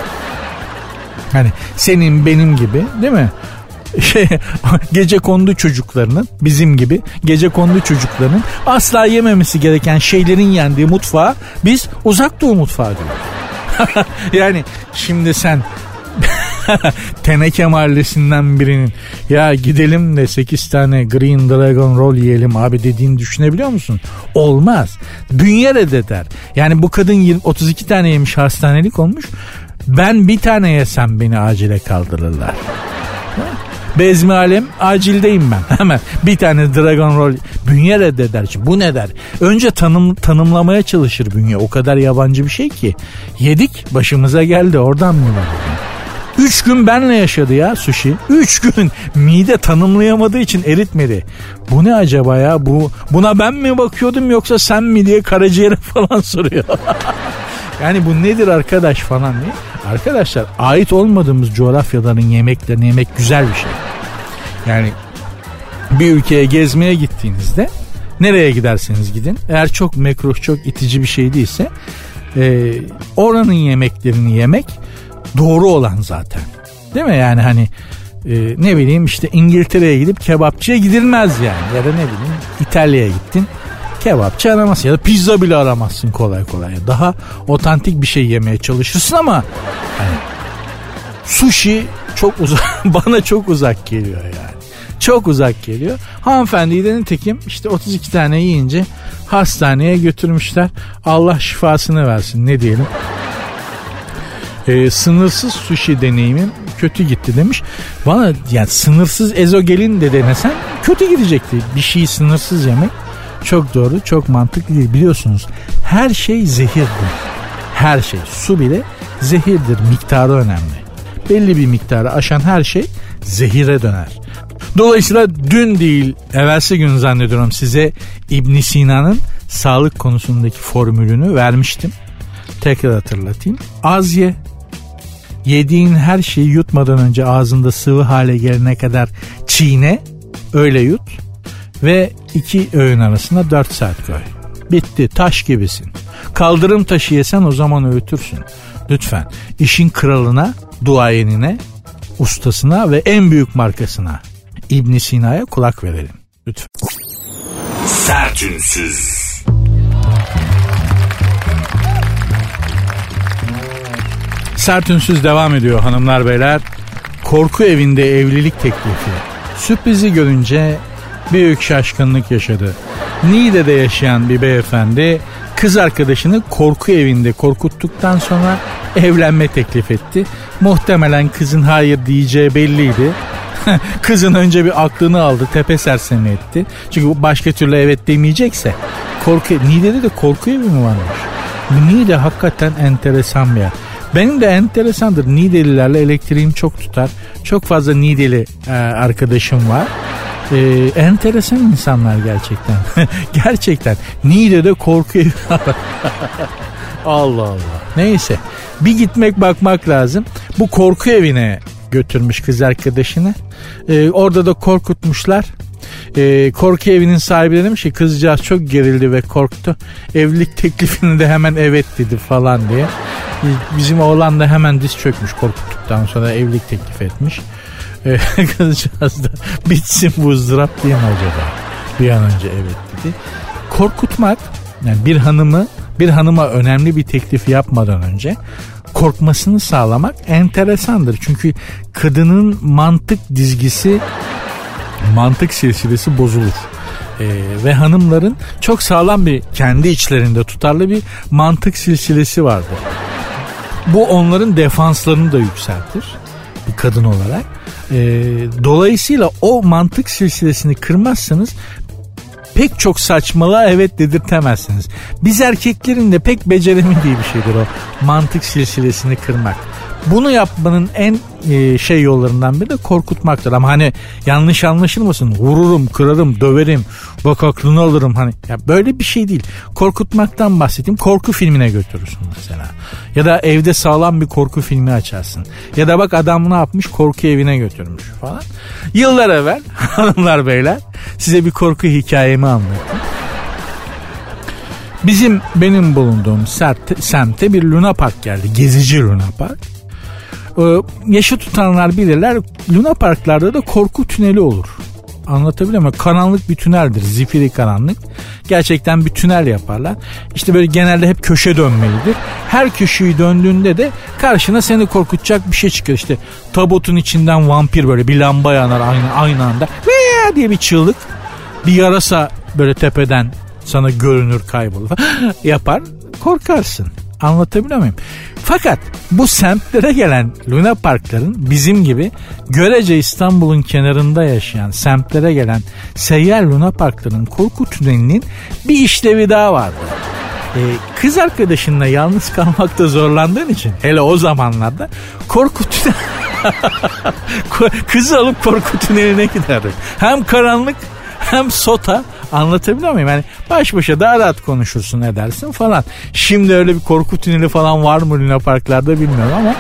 Hani senin benim gibi değil mi? Şey (laughs) gece kondu çocuklarının bizim gibi gece kondu çocuklarının asla yememesi gereken şeylerin yendiği mutfağa biz uzak doğu mutfağı diyoruz. (laughs) yani şimdi sen (laughs) Teneke mahallesinden birinin ya gidelim de 8 tane Green Dragon Roll yiyelim abi dediğini düşünebiliyor musun? Olmaz. Bünye reddeder. Yani bu kadın 20, 32 tane yemiş hastanelik olmuş. Ben bir tane yesem beni acile kaldırırlar. Bezmi alem acildeyim ben. (laughs) Hemen bir tane Dragon Roll bünye reddeder. Bu ne der? Önce tanım, tanımlamaya çalışır bünye. O kadar yabancı bir şey ki. Yedik başımıza geldi oradan mı var? Üç gün benle yaşadı ya sushi. Üç gün mide tanımlayamadığı için eritmedi. Bu ne acaba ya? Bu Buna ben mi bakıyordum yoksa sen mi diye karaciğere (laughs) falan soruyor. (laughs) yani bu nedir arkadaş falan diye. Arkadaşlar ait olmadığımız coğrafyaların yemeklerini yemek güzel bir şey. Yani bir ülkeye gezmeye gittiğinizde nereye giderseniz gidin eğer çok mekruh çok itici bir şey değilse e, oranın yemeklerini yemek doğru olan zaten. Değil mi yani hani e, ne bileyim işte İngiltere'ye gidip kebapçıya gidilmez yani ya da ne bileyim İtalya'ya gittin kebapçı aramazsın ya da pizza bile aramazsın kolay kolay. Daha otantik bir şey yemeye çalışırsın ama hani, sushi çok uzak (laughs) bana çok uzak geliyor yani. Çok uzak geliyor. Hanımefendiyi de nitekim işte 32 tane yiyince hastaneye götürmüşler. Allah şifasını versin ne diyelim. Ee, sınırsız sushi deneyimim kötü gitti demiş. Bana yani sınırsız ezogelin de denesen kötü gidecekti. Bir şeyi sınırsız yemek çok doğru, çok mantıklı değil. Biliyorsunuz her şey zehirdir. Her şey. Su bile zehirdir. Miktarı önemli. Belli bir miktarı aşan her şey zehire döner. Dolayısıyla dün değil, evvelsi gün zannediyorum size İbn Sina'nın sağlık konusundaki formülünü vermiştim. Tekrar hatırlatayım. Az ye. Yediğin her şeyi yutmadan önce ağzında sıvı hale gelene kadar çiğne. Öyle yut ve iki öğün arasında 4 saat koy. Bitti taş gibisin. Kaldırım taşı yesen o zaman öğütürsün. Lütfen işin kralına, duayenine, ustasına ve en büyük markasına İbn Sina'ya kulak verelim. Lütfen. Sertünsüz. Sertünsüz devam ediyor hanımlar beyler. Korku evinde evlilik teklifi. Sürprizi görünce büyük şaşkınlık yaşadı. Niğde'de yaşayan bir beyefendi kız arkadaşını korku evinde korkuttuktan sonra evlenme teklif etti. Muhtemelen kızın hayır diyeceği belliydi. (laughs) Kızın önce bir aklını aldı tepe sersemi etti. Çünkü başka türlü evet demeyecekse. Korku, Niğde'de de korku evi mi varmış? Niğde hakikaten enteresan bir yer. Benim de enteresandır. Niğdelilerle elektriğim çok tutar. Çok fazla Niğdeli e, arkadaşım var. E, enteresan insanlar gerçekten. (laughs) gerçekten. Niğde'de korku evi (laughs) Allah Allah. Neyse. Bir gitmek bakmak lazım. Bu korku evine götürmüş kız arkadaşını. Ee, orada da korkutmuşlar. Ee, korku evinin sahibi demiş ki kızcağız çok gerildi ve korktu. Evlilik teklifini de hemen evet dedi falan diye. Bizim oğlan da hemen diz çökmüş korkuttuktan sonra evlilik teklif etmiş. Ee, (laughs) kızcağız da bitsin bu ızdırap diye mi acaba? Bir an önce evet dedi. Korkutmak yani bir hanımı bir hanıma önemli bir teklif yapmadan önce korkmasını sağlamak enteresandır. Çünkü kadının mantık dizgisi mantık silsilesi bozulur. Ee, ve hanımların çok sağlam bir kendi içlerinde tutarlı bir mantık silsilesi vardır. Bu onların defanslarını da yükseltir bir kadın olarak. Ee, dolayısıyla o mantık silsilesini kırmazsanız pek çok saçmalığa evet dedirtemezsiniz. Biz erkeklerin de pek beceremediği bir şeydir o mantık silsilesini kırmak. Bunu yapmanın en e, şey yollarından biri de korkutmaktır. Ama hani yanlış anlaşılmasın. Vururum, kırarım, döverim, bak aklını alırım. Hani ya böyle bir şey değil. Korkutmaktan bahsettiğim korku filmine götürürsün mesela. Ya da evde sağlam bir korku filmi açarsın. Ya da bak adam ne yapmış korku evine götürmüş falan. Yıllar evvel (laughs) hanımlar beyler size bir korku hikayemi anlatayım. Bizim benim bulunduğum sert, semte bir Luna Park geldi. Gezici Luna Park. Ee, yaşı tutanlar bilirler. Luna Parklarda da korku tüneli olur. Anlatabiliyor muyum? Karanlık bir tüneldir. Zifiri karanlık. Gerçekten bir tünel yaparlar. İşte böyle genelde hep köşe dönmelidir. Her köşeyi döndüğünde de karşına seni korkutacak bir şey çıkıyor. İşte tabutun içinden vampir böyle bir lamba yanar aynı, aynı anda. Ve diye bir çığlık. Bir yarasa böyle tepeden sana görünür kaybolur (gasps) yapar korkarsın. Anlatabiliyor muyum? Fakat bu semtlere gelen Luna Parkların bizim gibi görece İstanbul'un kenarında yaşayan semtlere gelen seyyar Luna Parkların korku tünelinin bir işlevi daha vardı. Ee, kız arkadaşınla yalnız kalmakta zorlandığın için hele o zamanlarda korku tüneli (laughs) kızı alıp korku tüneline giderdik. Hem karanlık hem sota Anlatabiliyor muyum? Yani baş başa daha rahat konuşursun edersin falan. Şimdi öyle bir korku tüneli falan var mı Luna Parklarda bilmiyorum ama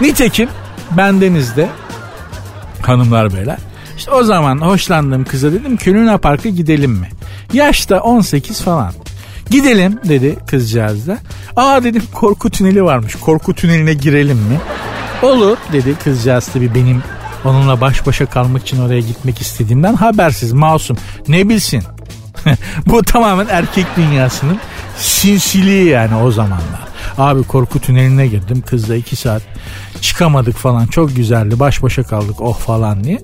nitekim ben denizde hanımlar beyler işte o zaman hoşlandığım kıza dedim ki Luna Park'a gidelim mi? Yaşta 18 falan. Gidelim dedi kızcağız da. Aa dedim korku tüneli varmış. Korku tüneline girelim mi? Olur dedi kızcağız tabii benim onunla baş başa kalmak için oraya gitmek istediğimden habersiz masum. Ne bilsin (laughs) Bu tamamen erkek dünyasının sinsiliği yani o zamanlar. Abi korku tüneline girdim kızla iki saat çıkamadık falan çok güzeldi baş başa kaldık oh falan diye.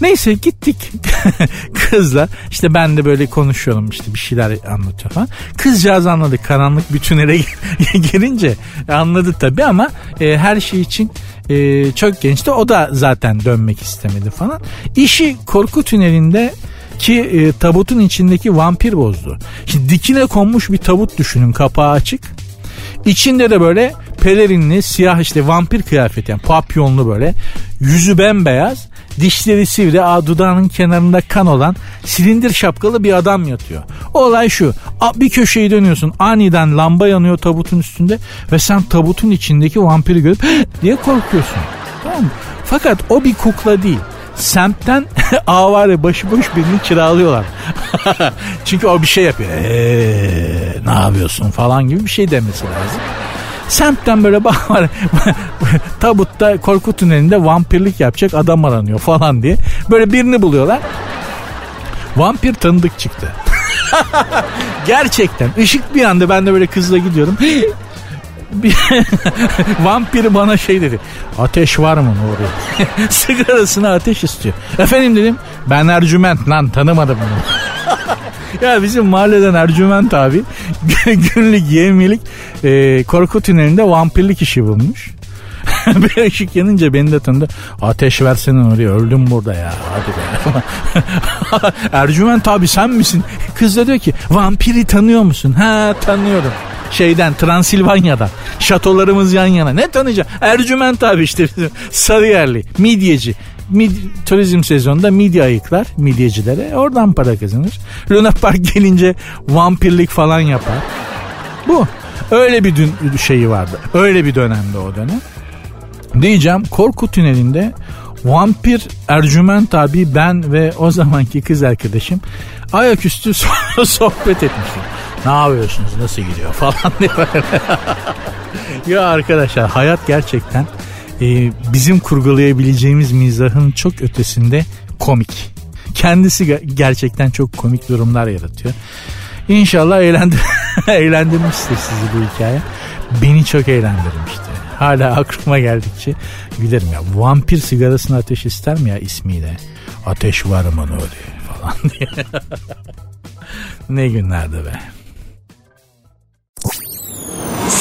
Neyse gittik (laughs) kızla işte ben de böyle konuşuyorum işte bir şeyler anlatıyor falan. Kızcağız anladı karanlık bir tünele (laughs) girince anladı tabii ama e, her şey için e, çok gençti o da zaten dönmek istemedi falan. İşi korku tünelinde ki e, tabutun içindeki vampir bozdu. Şimdi dikine konmuş bir tabut düşünün kapağı açık. İçinde de böyle pelerinli siyah işte vampir kıyafeti yani papyonlu böyle yüzü bembeyaz dişleri sivri a, dudağının kenarında kan olan silindir şapkalı bir adam yatıyor. Olay şu bir köşeyi dönüyorsun aniden lamba yanıyor tabutun üstünde ve sen tabutun içindeki vampiri görüp (gasps) diye korkuyorsun. Tamam mı? Fakat o bir kukla değil semtten (laughs) avare başıboş birini kiralıyorlar. (laughs) Çünkü o bir şey yapıyor. Eee ne yapıyorsun falan gibi bir şey demesi lazım. Semtten böyle (laughs) bak var tabutta korku tünelinde vampirlik yapacak adam aranıyor falan diye. Böyle birini buluyorlar. Vampir tanıdık çıktı. Gerçekten ışık bir anda ben de böyle kızla gidiyorum. Bir (laughs) vampir bana şey dedi. Ateş var mı Nuri? (laughs) Sigarasına ateş istiyor. Efendim dedim. Ben Ercüment lan tanımadım onu. (laughs) ya bizim mahalleden Ercüment abi günlük yemelik e, korku tünelinde vampirlik işi bulmuş. bir ışık yanınca beni de tanıdı. Ateş versene oraya öldüm burada ya. Hadi be. Ercüment abi sen misin? Kız da diyor ki vampiri tanıyor musun? Ha tanıyorum şeyden Transilvanya'dan. Şatolarımız yan yana. Ne tanıyacağım? Ercüment abi işte Sarıyerli. Midyeci. Mid, turizm sezonunda midye ayıklar midyecilere. Oradan para kazanır. Luna Park gelince vampirlik falan yapar. Bu. Öyle bir dün şeyi vardı. Öyle bir dönemde o dönem. Diyeceğim korku tünelinde vampir Ercüment abi ben ve o zamanki kız arkadaşım ayaküstü (laughs) sohbet etmiştik. Ne yapıyorsunuz nasıl gidiyor falan diye (laughs) ya arkadaşlar hayat gerçekten e, bizim kurgulayabileceğimiz mizahın çok ötesinde komik. Kendisi gerçekten çok komik durumlar yaratıyor. İnşallah eğlendir (laughs) eğlendirmiştir sizi bu hikaye. Beni çok eğlendirmişti. Hala aklıma geldikçe gülerim ya. Vampir sigarasını ateş ister mi ya ismiyle? Ateş var mı Nuri falan diye. (laughs) ne günlerdi be.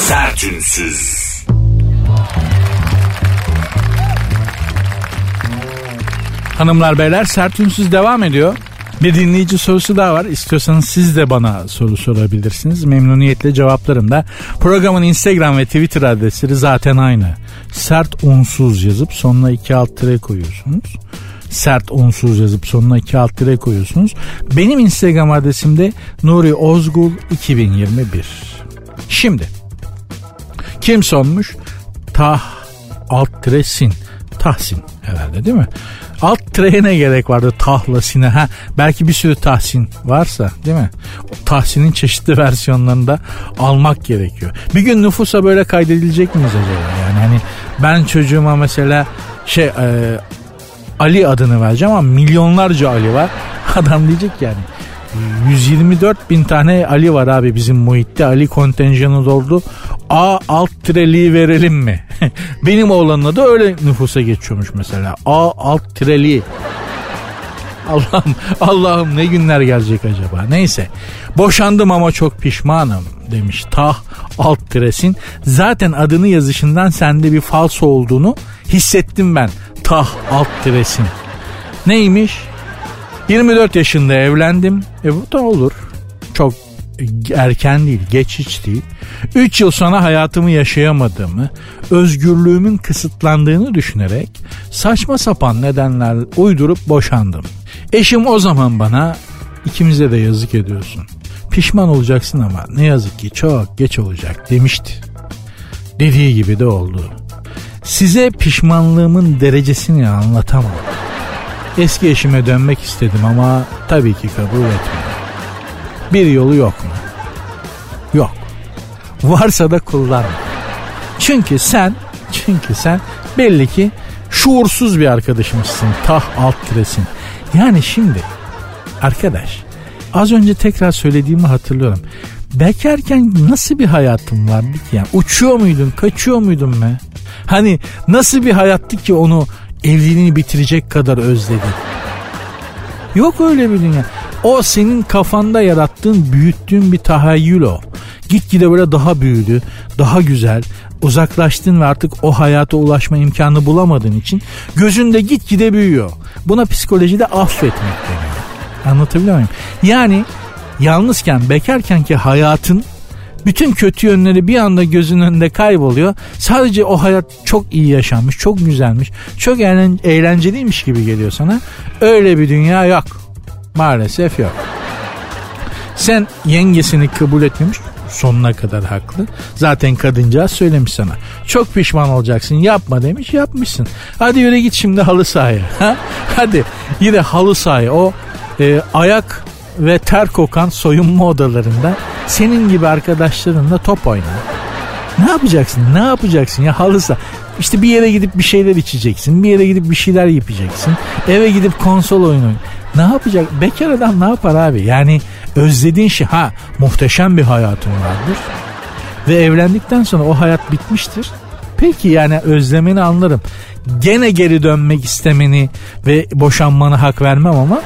Sertünsüz. Hanımlar beyler sertünsüz devam ediyor. Bir dinleyici sorusu daha var. İstiyorsanız siz de bana soru sorabilirsiniz. Memnuniyetle cevaplarım da. Programın Instagram ve Twitter adresleri zaten aynı. Sert unsuz yazıp sonuna iki alt tire koyuyorsunuz. Sert unsuz yazıp sonuna iki alt tire koyuyorsunuz. Benim Instagram adresim de Nuri Ozgul 2021. Şimdi kim sonmuş? Tah alt tire sin. Tahsin herhalde değil mi? Alt tireye ne gerek vardı tahla sine ha belki bir sürü tahsin varsa değil mi? O tahsinin çeşitli (laughs) versiyonlarını da almak gerekiyor. Bir gün nüfusa böyle kaydedilecek miyiz acaba? Yani hani ben çocuğuma mesela şey e, Ali adını vereceğim ama milyonlarca Ali var. (laughs) Adam diyecek yani 124 bin tane Ali var abi bizim muhitte. Ali kontenjanı doldu. A alt tireliği verelim mi? (laughs) Benim oğlanın adı öyle nüfusa geçiyormuş mesela. A alt tireliği. (laughs) Allah'ım Allah'ım ne günler gelecek acaba? Neyse. Boşandım ama çok pişmanım demiş. Tah alt tiresin. Zaten adını yazışından sende bir falso olduğunu hissettim ben. Tah alt tiresin. Neymiş? 24 yaşında evlendim. E bu da olur. Çok erken değil, geç hiç değil. 3 yıl sonra hayatımı yaşayamadığımı, özgürlüğümün kısıtlandığını düşünerek saçma sapan nedenler uydurup boşandım. Eşim o zaman bana ikimize de yazık ediyorsun. Pişman olacaksın ama ne yazık ki çok geç olacak demişti. Dediği gibi de oldu. Size pişmanlığımın derecesini anlatamam. Eski eşime dönmek istedim ama tabii ki kabul etmedi. Bir yolu yok mu? Yok. Varsa da kullanma. Çünkü sen, çünkü sen belli ki şuursuz bir arkadaşımızsın. Tah alt tiresin. Yani şimdi arkadaş az önce tekrar söylediğimi hatırlıyorum. Bekarken nasıl bir hayatım vardı ki? Yani uçuyor muydun, kaçıyor muydun be? Hani nasıl bir hayattı ki onu evliliğini bitirecek kadar özledin? Yok öyle bir dünya. O senin kafanda yarattığın, büyüttüğün bir tahayyül o. Gitgide böyle daha büyüdü, daha güzel, uzaklaştın ve artık o hayata ulaşma imkanı bulamadığın için gözünde gitgide büyüyor. Buna psikolojide affetmek deniyor. Anlatabiliyor muyum? Yani yalnızken, bekarken ki hayatın bütün kötü yönleri bir anda gözün önünde kayboluyor. Sadece o hayat çok iyi yaşanmış, çok güzelmiş, çok eğlenceliymiş gibi geliyor sana. Öyle bir dünya yok. Maalesef yok. Sen yengesini kabul etmemiş sonuna kadar haklı. Zaten kadıncağız söylemiş sana. Çok pişman olacaksın yapma demiş yapmışsın. Hadi yürü git şimdi halı sahaya. (laughs) Ha? Hadi yine halı sahaya o e, ayak ve ter kokan soyunma odalarında senin gibi arkadaşlarınla top oyna. Ne yapacaksın? Ne yapacaksın ya halısa? İşte bir yere gidip bir şeyler içeceksin. Bir yere gidip bir şeyler yapacaksın. Eve gidip konsol oyunu ne yapacak? Bekar adam ne yapar abi? Yani özlediğin şey ha muhteşem bir hayatın vardır. Ve evlendikten sonra o hayat bitmiştir. Peki yani özlemeni anlarım. Gene geri dönmek istemeni ve boşanmanı hak vermem ama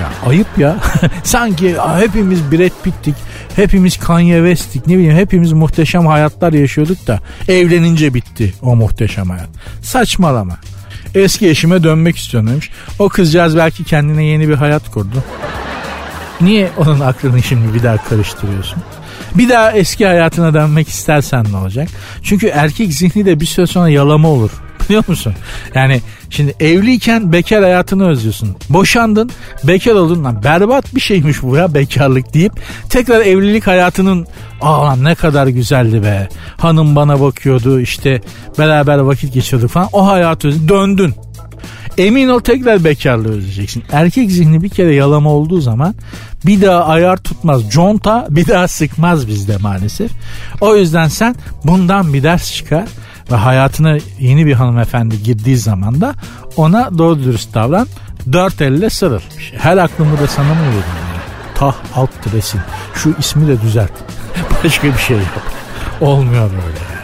ya ayıp ya. (laughs) Sanki hepimiz Brad Pitt'tik. Hepimiz Kanye West'tik. Ne bileyim hepimiz muhteşem hayatlar yaşıyorduk da evlenince bitti o muhteşem hayat. Saçmalama. Eski eşime dönmek istiyorum demiş. O kızcağız belki kendine yeni bir hayat kurdu. Niye onun aklını şimdi bir daha karıştırıyorsun? Bir daha eski hayatına dönmek istersen ne olacak? Çünkü erkek zihni de bir süre sonra yalama olur. Biliyor musun? Yani şimdi evliyken bekar hayatını özlüyorsun. Boşandın, bekar oldun. Lan berbat bir şeymiş bu ya bekarlık deyip tekrar evlilik hayatının aa ne kadar güzeldi be. Hanım bana bakıyordu işte beraber vakit geçiriyorduk falan. O hayatı özledin. Döndün. Emin ol tekrar bekarlığı özleyeceksin. Erkek zihni bir kere yalama olduğu zaman bir daha ayar tutmaz. Conta bir daha sıkmaz bizde maalesef. O yüzden sen bundan bir ders çıkar ve hayatına yeni bir hanımefendi girdiği zaman da ona doğru dürüst davran. Dört elle sarıl. Her aklımı da sana mı verdim yani? Tah alt resim. Şu ismi de düzelt. (laughs) Başka bir şey yok. Olmuyor böyle.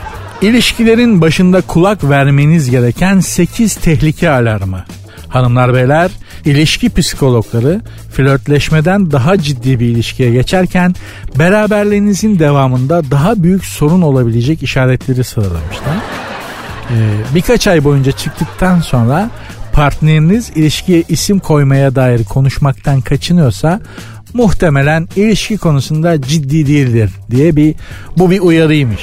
İlişkilerin başında kulak vermeniz gereken 8 tehlike alarmı. Hanımlar beyler, ilişki psikologları flörtleşmeden daha ciddi bir ilişkiye geçerken beraberliğinizin devamında daha büyük sorun olabilecek işaretleri sıralamışlar. Ee, birkaç ay boyunca çıktıktan sonra partneriniz ilişkiye isim koymaya dair konuşmaktan kaçınıyorsa muhtemelen ilişki konusunda ciddi değildir diye bir bu bir uyarıymış.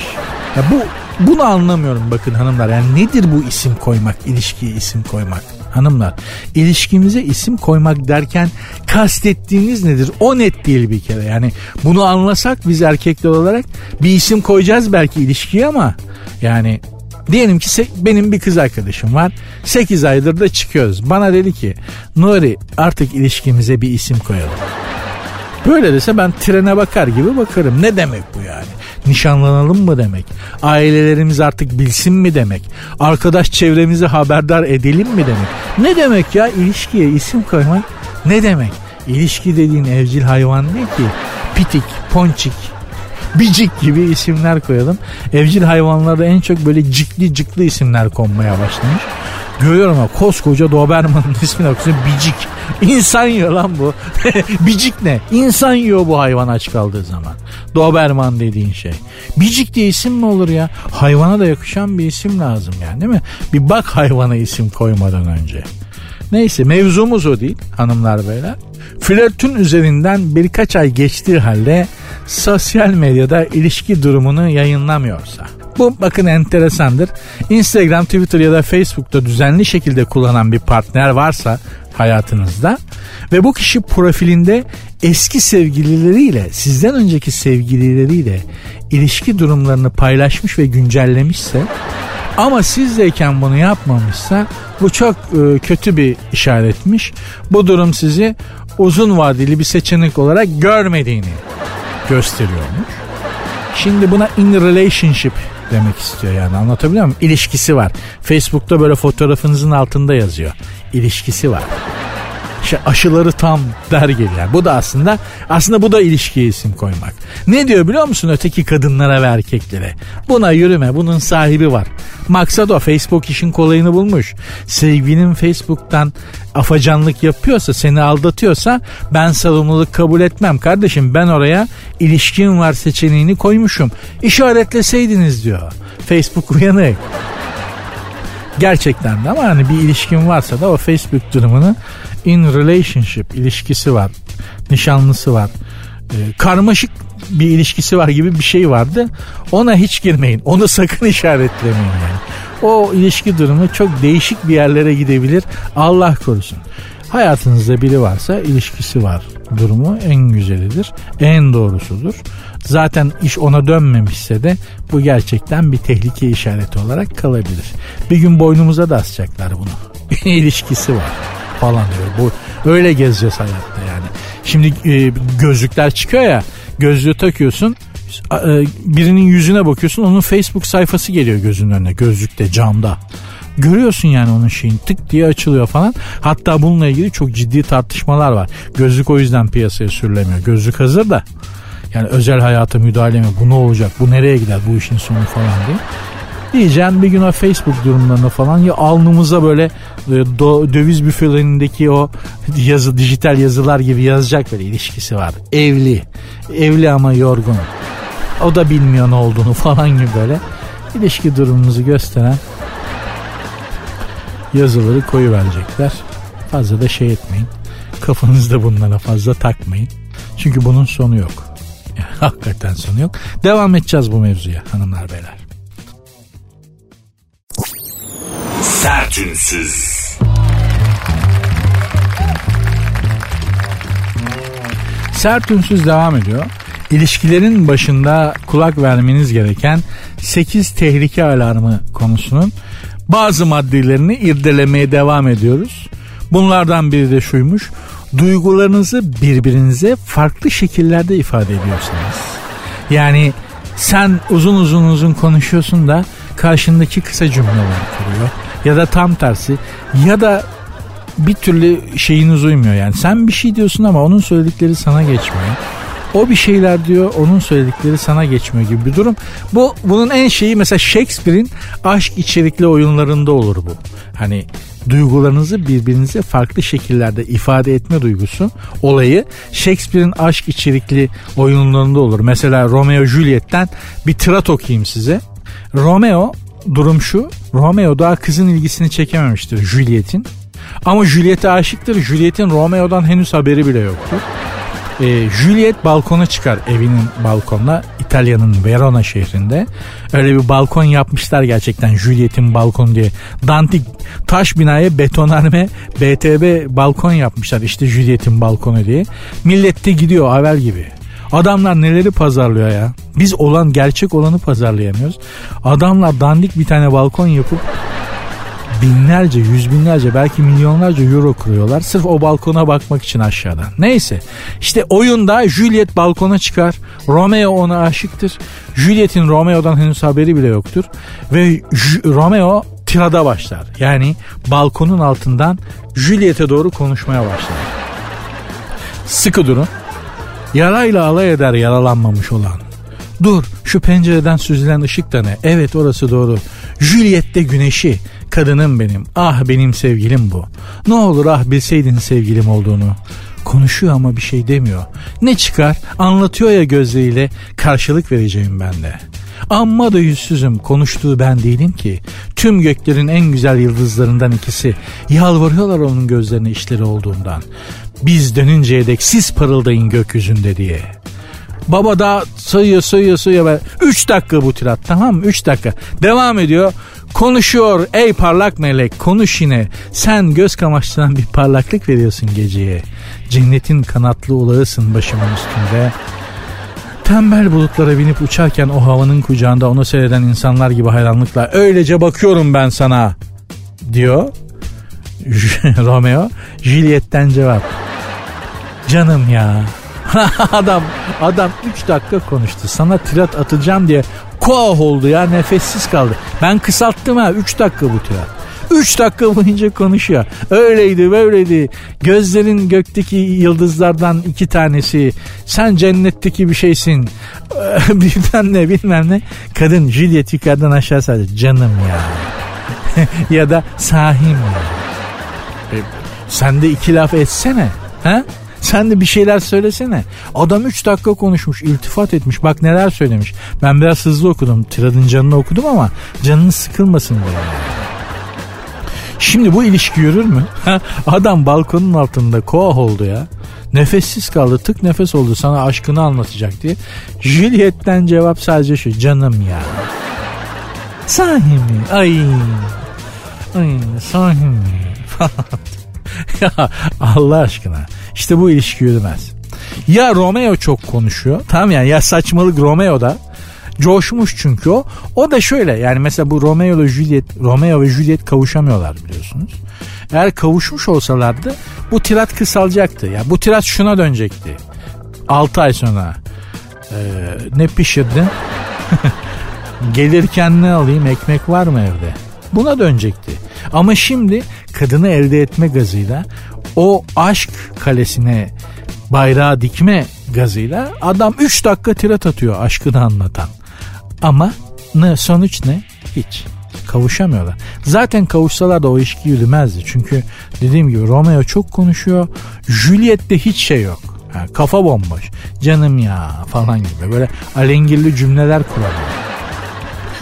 Ya bu bunu anlamıyorum bakın hanımlar. Yani nedir bu isim koymak, ilişkiye isim koymak? Hanımlar ilişkimize isim koymak derken kastettiğiniz nedir? O net değil bir kere. Yani bunu anlasak biz erkekler olarak bir isim koyacağız belki ilişkiye ama yani Diyelim ki benim bir kız arkadaşım var. 8 aydır da çıkıyoruz. Bana dedi ki Nuri artık ilişkimize bir isim koyalım. Böyle dese ben trene bakar gibi bakarım. Ne demek bu yani? Nişanlanalım mı demek? Ailelerimiz artık bilsin mi demek? Arkadaş çevremizi haberdar edelim mi demek? Ne demek ya ilişkiye isim koymak? Ne demek? İlişki dediğin evcil hayvan ne ki? Pitik, ponçik, bicik gibi isimler koyalım. Evcil hayvanlarda en çok böyle cikli cikli isimler konmaya başlamış. Görüyorum ama koskoca Doberman'ın (laughs) ismini okuyorsun Bicik. İnsan yiyor lan bu. (laughs) Bicik ne? İnsan yiyor bu hayvan aç kaldığı zaman. Doberman dediğin şey. Bicik diye isim mi olur ya? Hayvana da yakışan bir isim lazım yani değil mi? Bir bak hayvana isim koymadan önce. Neyse mevzumuz o değil hanımlar beyler. Flörtün üzerinden birkaç ay geçtiği halde sosyal medyada ilişki durumunu yayınlamıyorsa bu bakın enteresandır. Instagram, Twitter ya da Facebook'ta düzenli şekilde kullanan bir partner varsa hayatınızda ve bu kişi profilinde eski sevgilileriyle sizden önceki sevgilileriyle ilişki durumlarını paylaşmış ve güncellemişse ama sizdeyken bunu yapmamışsa bu çok e, kötü bir işaretmiş. Bu durum sizi uzun vadeli bir seçenek olarak görmediğini gösteriyormuş. Şimdi buna in relationship demek istiyor yani anlatabiliyor muyum? İlişkisi var. Facebook'ta böyle fotoğrafınızın altında yazıyor. İlişkisi var. İşte aşıları tam der gibi yani. Bu da aslında aslında bu da ilişkiye isim koymak. Ne diyor biliyor musun öteki kadınlara ve erkeklere? Buna yürüme bunun sahibi var. Maksat o Facebook işin kolayını bulmuş. Sevginin Facebook'tan afacanlık yapıyorsa seni aldatıyorsa ben sorumluluk kabul etmem kardeşim ben oraya ilişkin var seçeneğini koymuşum. İşaretleseydiniz diyor. Facebook uyanık. Gerçekten de ama hani bir ilişkin varsa da o Facebook durumunu in relationship ilişkisi var. Nişanlısı var. Ee, karmaşık bir ilişkisi var gibi bir şey vardı. Ona hiç girmeyin. Onu (laughs) sakın işaretlemeyin yani. O ilişki durumu çok değişik bir yerlere gidebilir. Allah korusun. Hayatınızda biri varsa ilişkisi var durumu en güzelidir. En doğrusudur. Zaten iş ona dönmemişse de bu gerçekten bir tehlike işareti olarak kalabilir. Bir gün boynumuza da asacaklar bunu. (laughs) ilişkisi var falan diyor. Bu öyle gezeceğiz hayatta yani. Şimdi e, gözlükler çıkıyor ya gözlüğü takıyorsun e, birinin yüzüne bakıyorsun onun Facebook sayfası geliyor gözünün önüne gözlükte camda. Görüyorsun yani onun şeyin tık diye açılıyor falan. Hatta bununla ilgili çok ciddi tartışmalar var. Gözlük o yüzden piyasaya sürülemiyor. Gözlük hazır da yani özel hayata müdahale mi? Bu ne olacak? Bu nereye gider? Bu işin sonu falan diye. Diyeceğim bir gün o Facebook durumlarını falan ya alnımıza böyle e, do, döviz büfelerindeki o yazı dijital yazılar gibi yazacak böyle ilişkisi var. Evli. Evli ama yorgun. O da bilmiyor ne olduğunu falan gibi böyle ilişki durumumuzu gösteren yazıları koyu verecekler. Fazla da şey etmeyin. Kafanızda bunlara fazla takmayın. Çünkü bunun sonu yok. (laughs) Hakikaten sonu yok. Devam edeceğiz bu mevzuya hanımlar beyler. Sertünsüz. Sert ünsüz devam ediyor. İlişkilerin başında kulak vermeniz gereken 8 tehlike alarmı konusunun bazı maddelerini irdelemeye devam ediyoruz. Bunlardan biri de şuymuş. Duygularınızı birbirinize farklı şekillerde ifade ediyorsunuz. Yani sen uzun uzun uzun konuşuyorsun da karşındaki kısa cümleler kuruyor. Ya da tam tersi. Ya da bir türlü şeyiniz uymuyor yani. Sen bir şey diyorsun ama onun söyledikleri sana geçmiyor. O bir şeyler diyor onun söyledikleri sana geçmiyor gibi bir durum. Bu bunun en şeyi mesela Shakespeare'in aşk içerikli oyunlarında olur bu. Hani duygularınızı birbirinize farklı şekillerde ifade etme duygusu olayı Shakespeare'in aşk içerikli oyunlarında olur. Mesela Romeo Juliet'ten bir tırat okuyayım size. Romeo durum şu. Romeo daha kızın ilgisini çekememiştir Juliet'in. Ama Juliet'e aşıktır. Juliet'in Romeo'dan henüz haberi bile yoktur. Ee, Juliet balkona çıkar evinin balkonuna İtalya'nın Verona şehrinde. Öyle bir balkon yapmışlar gerçekten Juliet'in balkonu diye. Dantik taş binaya betonarme BTB balkon yapmışlar işte Juliet'in balkonu diye. Millet de gidiyor avel gibi. Adamlar neleri pazarlıyor ya. Biz olan gerçek olanı pazarlayamıyoruz. Adamlar dandik bir tane balkon yapıp binlerce, yüz binlerce belki milyonlarca euro kuruyorlar. Sırf o balkona bakmak için aşağıdan. Neyse işte oyunda Juliet balkona çıkar. Romeo ona aşıktır. Juliet'in Romeo'dan henüz haberi bile yoktur. Ve J- Romeo tirada başlar. Yani balkonun altından Juliet'e doğru konuşmaya başlar. Sıkı durun. Yarayla alay eder yaralanmamış olan. Dur şu pencereden süzülen ışık da ne? Evet orası doğru. Juliet'te güneşi. Kadınım benim. Ah benim sevgilim bu. Ne olur ah bilseydin sevgilim olduğunu. Konuşuyor ama bir şey demiyor. Ne çıkar? Anlatıyor ya gözleriyle karşılık vereceğim ben de. Amma da yüzsüzüm konuştuğu ben değilim ki. Tüm göklerin en güzel yıldızlarından ikisi. Yalvarıyorlar onun gözlerine işleri olduğundan. Biz dönünceye dek siz parıldayın gökyüzünde diye. Baba da sayıyor sayıyor sayıyor. 3 dakika bu tirat tamam mı? 3 dakika. Devam ediyor. Konuşuyor ey parlak melek konuş yine. Sen göz kamaştıran bir parlaklık veriyorsun geceye. Cennetin kanatlı ulağısın başımın üstünde. Tembel bulutlara binip uçarken o havanın kucağında onu seyreden insanlar gibi hayranlıkla öylece bakıyorum ben sana diyor. (laughs) Romeo Juliet'ten cevap. Canım ya (laughs) adam adam 3 dakika konuştu. Sana tirat atacağım diye koah oldu ya nefessiz kaldı. Ben kısalttım ha 3 dakika bu tirat. 3 dakika boyunca konuşuyor. Öyleydi böyleydi. Gözlerin gökteki yıldızlardan iki tanesi. Sen cennetteki bir şeysin. (laughs) bilmem ne bilmem ne. Kadın Juliet yukarıdan aşağı sadece canım ya. ya da sahim ya. E, sen de iki laf etsene. Ha? Sen de bir şeyler söylesene. Adam 3 dakika konuşmuş, iltifat etmiş. Bak neler söylemiş. Ben biraz hızlı okudum. Tirad'ın canını okudum ama canını sıkılmasın diye. Şimdi bu ilişki yürür mü? Adam balkonun altında koah oldu ya. Nefessiz kaldı tık nefes oldu sana aşkını anlatacak diye. Juliet'ten cevap sadece şu canım ya. Sahi mi? Ay. Ay sahi mi? (laughs) Allah aşkına. İşte bu ilişki yürümez. Ya Romeo çok konuşuyor. Tamam yani ya saçmalık Romeo da coşmuş çünkü o. O da şöyle yani mesela bu Romeo ile Juliet, Romeo ve Juliet kavuşamıyorlar biliyorsunuz. Eğer kavuşmuş olsalardı bu tirat kısalacaktı. Ya bu tirat şuna dönecekti. 6 ay sonra. Ee, ne pişirdin? (laughs) Gelirken ne alayım ekmek var mı evde? Buna dönecekti. Ama şimdi kadını elde etme gazıyla o aşk kalesine bayrağı dikme gazıyla adam 3 dakika tirat atıyor aşkını anlatan. Ama ne sonuç ne? Hiç. Kavuşamıyorlar. Zaten kavuşsalar da o ilişki yürümezdi. Çünkü dediğim gibi Romeo çok konuşuyor. Juliet'te hiç şey yok. Yani kafa bomboş. Canım ya falan gibi. Böyle alengirli cümleler kuramıyor.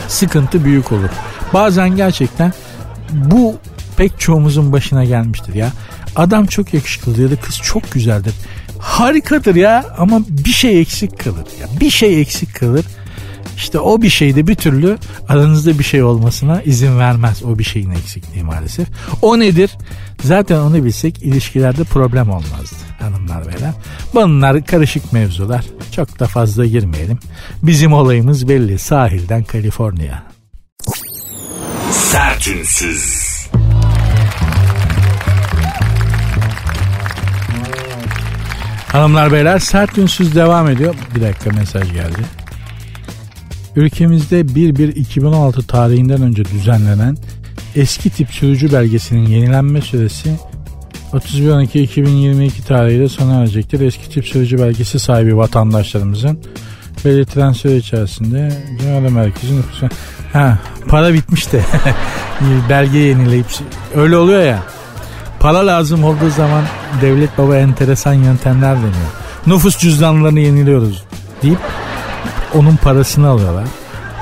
Sıkıntı büyük olur. Bazen gerçekten bu pek çoğumuzun başına gelmiştir ya. Adam çok yakışıklıdır ya da kız çok güzeldir. Harikadır ya ama bir şey eksik kalır. Ya. Bir şey eksik kalır. İşte o bir şeyde bir türlü aranızda bir şey olmasına izin vermez o bir şeyin eksikliği maalesef. O nedir? Zaten onu bilsek ilişkilerde problem olmazdı hanımlar beyler. Bunlar karışık mevzular. Çok da fazla girmeyelim. Bizim olayımız belli. Sahilden Kaliforniya. Sertünsüz. Hanımlar beyler sert ünsüz devam ediyor. Bir dakika mesaj geldi. Ülkemizde 1-1-2016 tarihinden önce düzenlenen eski tip sürücü belgesinin yenilenme süresi 31-12-2022 tarihiyle sona erecektir. Eski tip sürücü belgesi sahibi vatandaşlarımızın belirtilen süre içerisinde Genel Merkez'in nüfusu... Ha, para bitmiş de (laughs) belge yenileyip öyle oluyor ya. Para lazım olduğu zaman devlet baba enteresan yöntemler deniyor. Nüfus cüzdanlarını yeniliyoruz deyip onun parasını alıyorlar.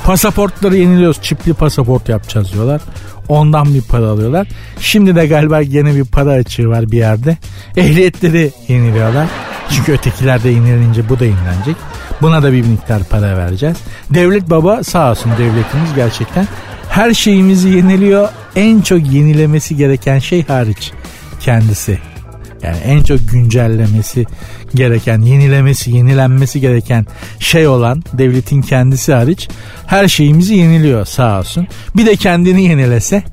Pasaportları yeniliyoruz çipli pasaport yapacağız diyorlar. Ondan bir para alıyorlar. Şimdi de galiba yine bir para açığı var bir yerde. Ehliyetleri yeniliyorlar. Çünkü ötekiler de yenilenince bu da yenilenecek. Buna da bir miktar para vereceğiz. Devlet baba sağ olsun devletimiz gerçekten her şeyimizi yeniliyor. En çok yenilemesi gereken şey hariç kendisi. Yani en çok güncellemesi gereken, yenilemesi, yenilenmesi gereken şey olan devletin kendisi hariç her şeyimizi yeniliyor sağ olsun. Bir de kendini yenilese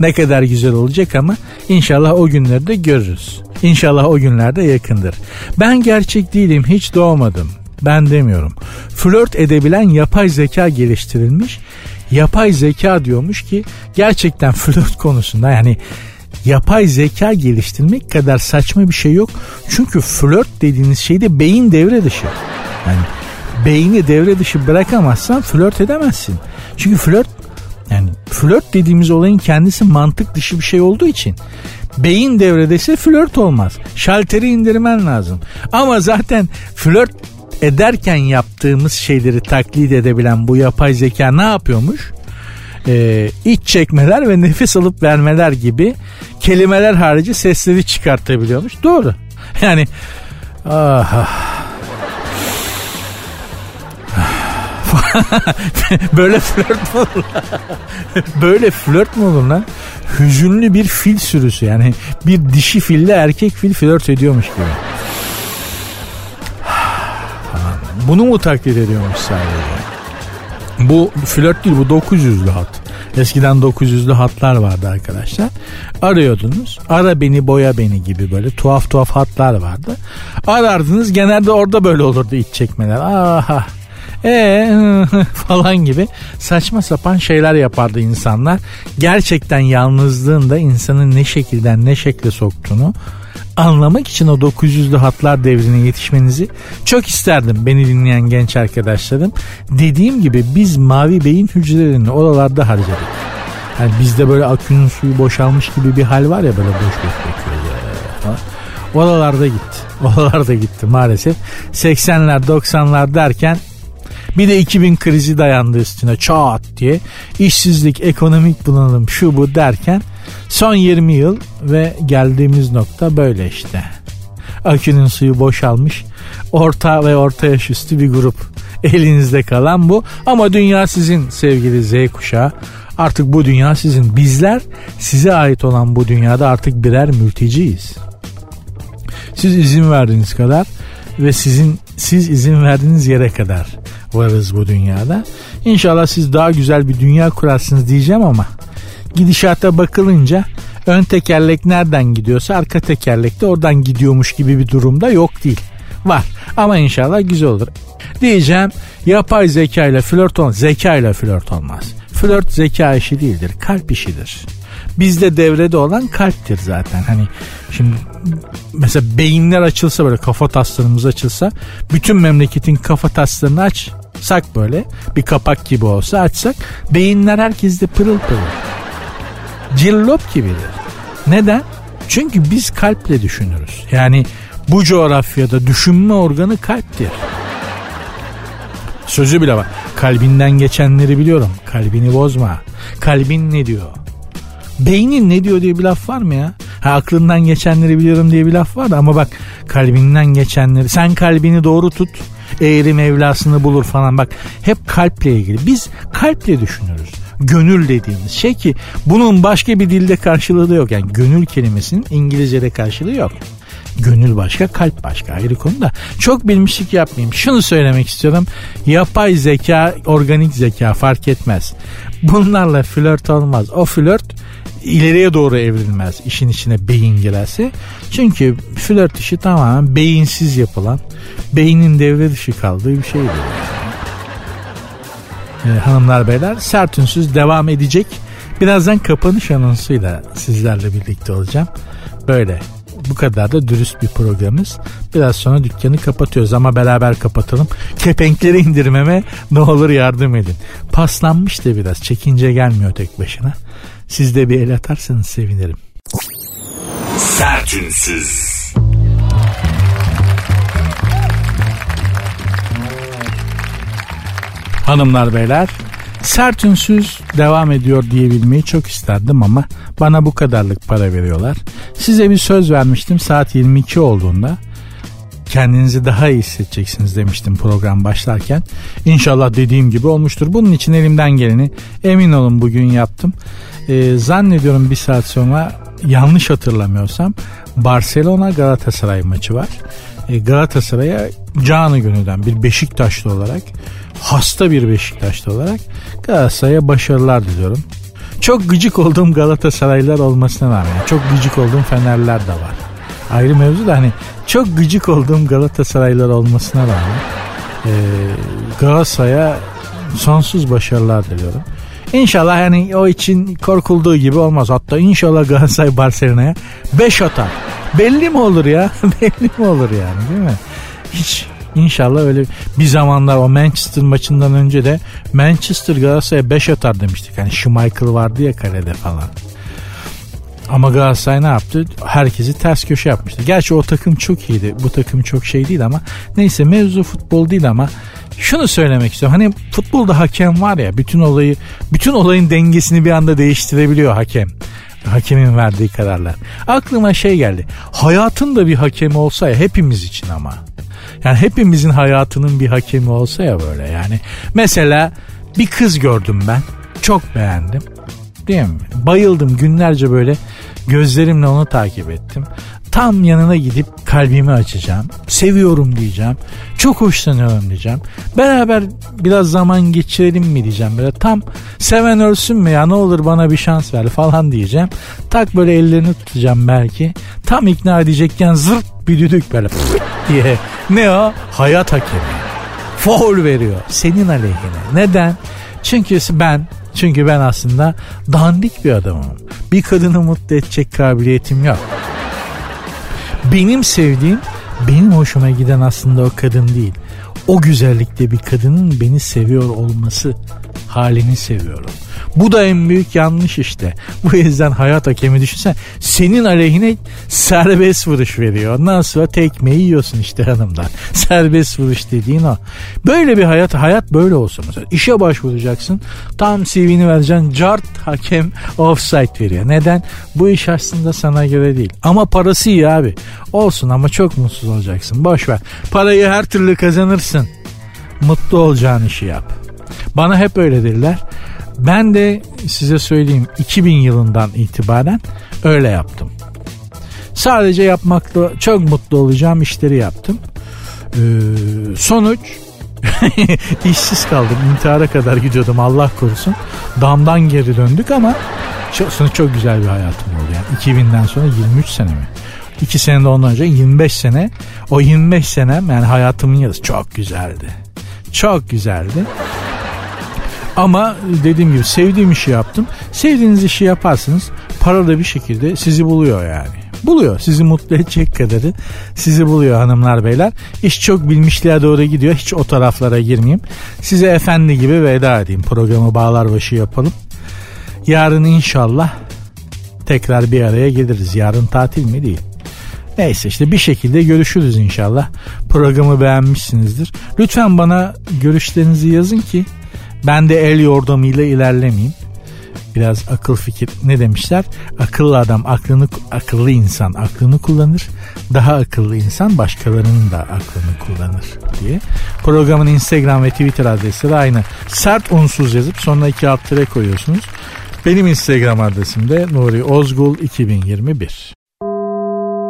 ne kadar güzel olacak ama inşallah o günleri de görürüz. İnşallah o günlerde yakındır. Ben gerçek değilim, hiç doğmadım. Ben demiyorum. Flört edebilen yapay zeka geliştirilmiş. Yapay zeka diyormuş ki gerçekten flört konusunda yani yapay zeka geliştirmek kadar saçma bir şey yok. Çünkü flört dediğiniz şeyde beyin devre dışı. Yani beyni devre dışı bırakamazsan flört edemezsin. Çünkü flört yani flört dediğimiz olayın kendisi mantık dışı bir şey olduğu için beyin devredeyse flört olmaz. Şalteri indirmen lazım. Ama zaten flört ederken yaptığımız şeyleri taklit edebilen bu yapay zeka ne yapıyormuş? Ee, iç çekmeler ve nefes alıp vermeler gibi kelimeler harici sesleri çıkartabiliyormuş. Doğru. Yani ah, ah. (laughs) Böyle flört mü olur? (laughs) Böyle flört mü olur lan? Hüzünlü bir fil sürüsü yani bir dişi fille erkek fil flört ediyormuş gibi. (sighs) Bunu mu taklit ediyormuş sadece? Bu flört değil bu 900'lü hat. Eskiden 900'lü hatlar vardı arkadaşlar. Arıyordunuz. Ara beni boya beni gibi böyle tuhaf tuhaf hatlar vardı. Arardınız genelde orada böyle olurdu iç çekmeler. Aha ee (laughs) falan gibi saçma sapan şeyler yapardı insanlar. Gerçekten yalnızlığında insanın ne şekilden ne şekle soktuğunu anlamak için o 900'lü hatlar devrine yetişmenizi çok isterdim beni dinleyen genç arkadaşlarım. Dediğim gibi biz mavi beyin hücrelerini oralarda harcadık. Yani bizde böyle akünün suyu boşalmış gibi bir hal var ya böyle boş boş bekliyoruz. Oralarda gitti. (laughs) Oralarda gitti maalesef. 80'ler 90'lar derken bir de 2000 krizi dayandı üstüne çat diye. işsizlik, ekonomik bunalım şu bu derken son 20 yıl ve geldiğimiz nokta böyle işte. Akünün suyu boşalmış. Orta ve orta yaş üstü bir grup. Elinizde kalan bu. Ama dünya sizin sevgili Z kuşağı. Artık bu dünya sizin. Bizler size ait olan bu dünyada artık birer mülteciyiz. Siz izin verdiğiniz kadar ve sizin siz izin verdiğiniz yere kadar varız bu dünyada. İnşallah siz daha güzel bir dünya kurarsınız diyeceğim ama gidişata bakılınca ön tekerlek nereden gidiyorsa arka tekerlek de oradan gidiyormuş gibi bir durumda yok değil. Var ama inşallah güzel olur. Diyeceğim yapay zeka ile flört olmaz. Zeka ile flört olmaz. Flört zeka işi değildir. Kalp işidir. Bizde devrede olan kalptir zaten. Hani şimdi mesela beyinler açılsa böyle kafa taslarımız açılsa bütün memleketin kafa taslarını açsak böyle bir kapak gibi olsa açsak beyinler herkeste pırıl pırıl. Cillop gibidir. Neden? Çünkü biz kalple düşünürüz. Yani bu coğrafyada düşünme organı kalptir. Sözü bile var. Kalbinden geçenleri biliyorum. Kalbini bozma. Kalbin ne diyor? Beynin ne diyor diye bir laf var mı ya? Ha, aklından geçenleri biliyorum diye bir laf var da ama bak kalbinden geçenleri sen kalbini doğru tut eğri mevlasını bulur falan bak hep kalple ilgili biz kalple düşünürüz gönül dediğimiz şey ki bunun başka bir dilde karşılığı da yok yani gönül kelimesinin İngilizce'de karşılığı yok Gönül başka, kalp başka ayrı konu da. Çok bilmişlik yapmayayım. Şunu söylemek istiyorum. Yapay zeka, organik zeka fark etmez. Bunlarla flört olmaz. O flört ileriye doğru evrilmez işin içine beyin girerse. Çünkü flört işi tamamen beyinsiz yapılan, beynin devre dışı kaldığı bir şeydir. Ee, hanımlar beyler sert ünsüz devam edecek. Birazdan kapanış anonsuyla sizlerle birlikte olacağım. Böyle bu kadar da dürüst bir programımız. Biraz sonra dükkanı kapatıyoruz ama beraber kapatalım. Kepenkleri indirmeme ne olur yardım edin. Paslanmış da biraz çekince gelmiyor tek başına. Siz de bir el atarsanız sevinirim. Sertünsüz. Hanımlar beyler Sert ünsüz devam ediyor diyebilmeyi çok isterdim ama bana bu kadarlık para veriyorlar. Size bir söz vermiştim saat 22 olduğunda kendinizi daha iyi hissedeceksiniz demiştim program başlarken. İnşallah dediğim gibi olmuştur. Bunun için elimden geleni emin olun bugün yaptım. Ee, zannediyorum bir saat sonra yanlış hatırlamıyorsam Barcelona Galatasaray maçı var. Ee, Galatasaray'a canı gönülden bir Beşiktaşlı olarak hasta bir Beşiktaşlı olarak Galatasaray'a başarılar diliyorum. Çok gıcık olduğum Galatasaraylılar olmasına rağmen çok gıcık olduğum Fenerler de var. Ayrı mevzu da hani çok gıcık olduğum Galatasaraylılar olmasına rağmen e, Galatasaray'a sonsuz başarılar diliyorum. İnşallah yani o için korkulduğu gibi olmaz. Hatta inşallah Galatasaray Barcelona'ya 5 atar. Belli mi olur ya? (laughs) Belli mi olur yani değil mi? Hiç İnşallah öyle bir zamanlar o Manchester maçından önce de Manchester Galatasaray'a 5 atar demiştik. Hani Schmeichel vardı ya kalede falan. Ama Galatasaray ne yaptı? Herkesi ters köşe yapmıştı. Gerçi o takım çok iyiydi. Bu takım çok şey değil ama neyse mevzu futbol değil ama şunu söylemek istiyorum. Hani futbolda hakem var ya bütün olayı bütün olayın dengesini bir anda değiştirebiliyor hakem. Hakemin verdiği kararlar. Aklıma şey geldi. Hayatın da bir hakemi olsa ya hepimiz için ama. Yani hepimizin hayatının bir hakemi olsa ya böyle yani. Mesela bir kız gördüm ben. Çok beğendim. Değil mi? Bayıldım günlerce böyle gözlerimle onu takip ettim. Tam yanına gidip kalbimi açacağım. Seviyorum diyeceğim. Çok hoşlanıyorum diyeceğim. Beraber biraz zaman geçirelim mi diyeceğim. Böyle tam seven ölsün mü ya ne olur bana bir şans ver falan diyeceğim. Tak böyle ellerini tutacağım belki. Tam ikna edecekken zırt bir düdük böyle (laughs) diye. Ne o? Hayat hakemi. Foul veriyor senin aleyhine. Neden? Çünkü ben çünkü ben aslında dandik bir adamım. Bir kadını mutlu edecek kabiliyetim yok. Benim sevdiğim, benim hoşuma giden aslında o kadın değil. O güzellikte bir kadının beni seviyor olması halini seviyorum. Bu da en büyük yanlış işte. Bu yüzden hayat hakemi düşünsen senin aleyhine serbest vuruş veriyor. Ondan sonra tekmeyi yiyorsun işte hanımdan. (laughs) Serbest vuruş dediğin o. Böyle bir hayat, hayat böyle olsun mesela. İşe başvuracaksın. Tam CV'ni vereceksin. Cart hakem (laughs) offside veriyor. Neden? Bu iş aslında sana göre değil. Ama parası iyi abi. Olsun ama çok mutsuz olacaksın. Boş ver. Parayı her türlü kazanırsın. Mutlu olacağın işi yap. Bana hep öyle dediler. Ben de size söyleyeyim 2000 yılından itibaren öyle yaptım. Sadece yapmakla çok mutlu olacağım işleri yaptım. Ee, sonuç (laughs) işsiz kaldım. İntihara kadar gidiyordum Allah korusun. Damdan geri döndük ama çok, sonuç çok güzel bir hayatım oldu. Yani 2000'den sonra 23 sene mi? 2 sene de ondan önce 25 sene. O 25 senem yani hayatımın yarısı çok güzeldi. Çok güzeldi. Ama dediğim gibi sevdiğim işi yaptım. Sevdiğiniz işi yaparsınız para da bir şekilde sizi buluyor yani. Buluyor. Sizi mutlu edecek kadarı sizi buluyor hanımlar beyler. İş çok bilmişliğe doğru gidiyor. Hiç o taraflara girmeyeyim. Size efendi gibi veda edeyim. Programı bağlar başı yapalım. Yarın inşallah tekrar bir araya geliriz. Yarın tatil mi değil. Neyse işte bir şekilde görüşürüz inşallah. Programı beğenmişsinizdir. Lütfen bana görüşlerinizi yazın ki ben de el yordamıyla ilerlemeyeyim. Biraz akıl fikir ne demişler? Akıllı adam aklını akıllı insan aklını kullanır. Daha akıllı insan başkalarının da aklını kullanır diye. Programın Instagram ve Twitter adresi de aynı. Sert unsuz yazıp sonuna iki alt koyuyorsunuz. Benim Instagram adresim de Nuri Ozgul 2021.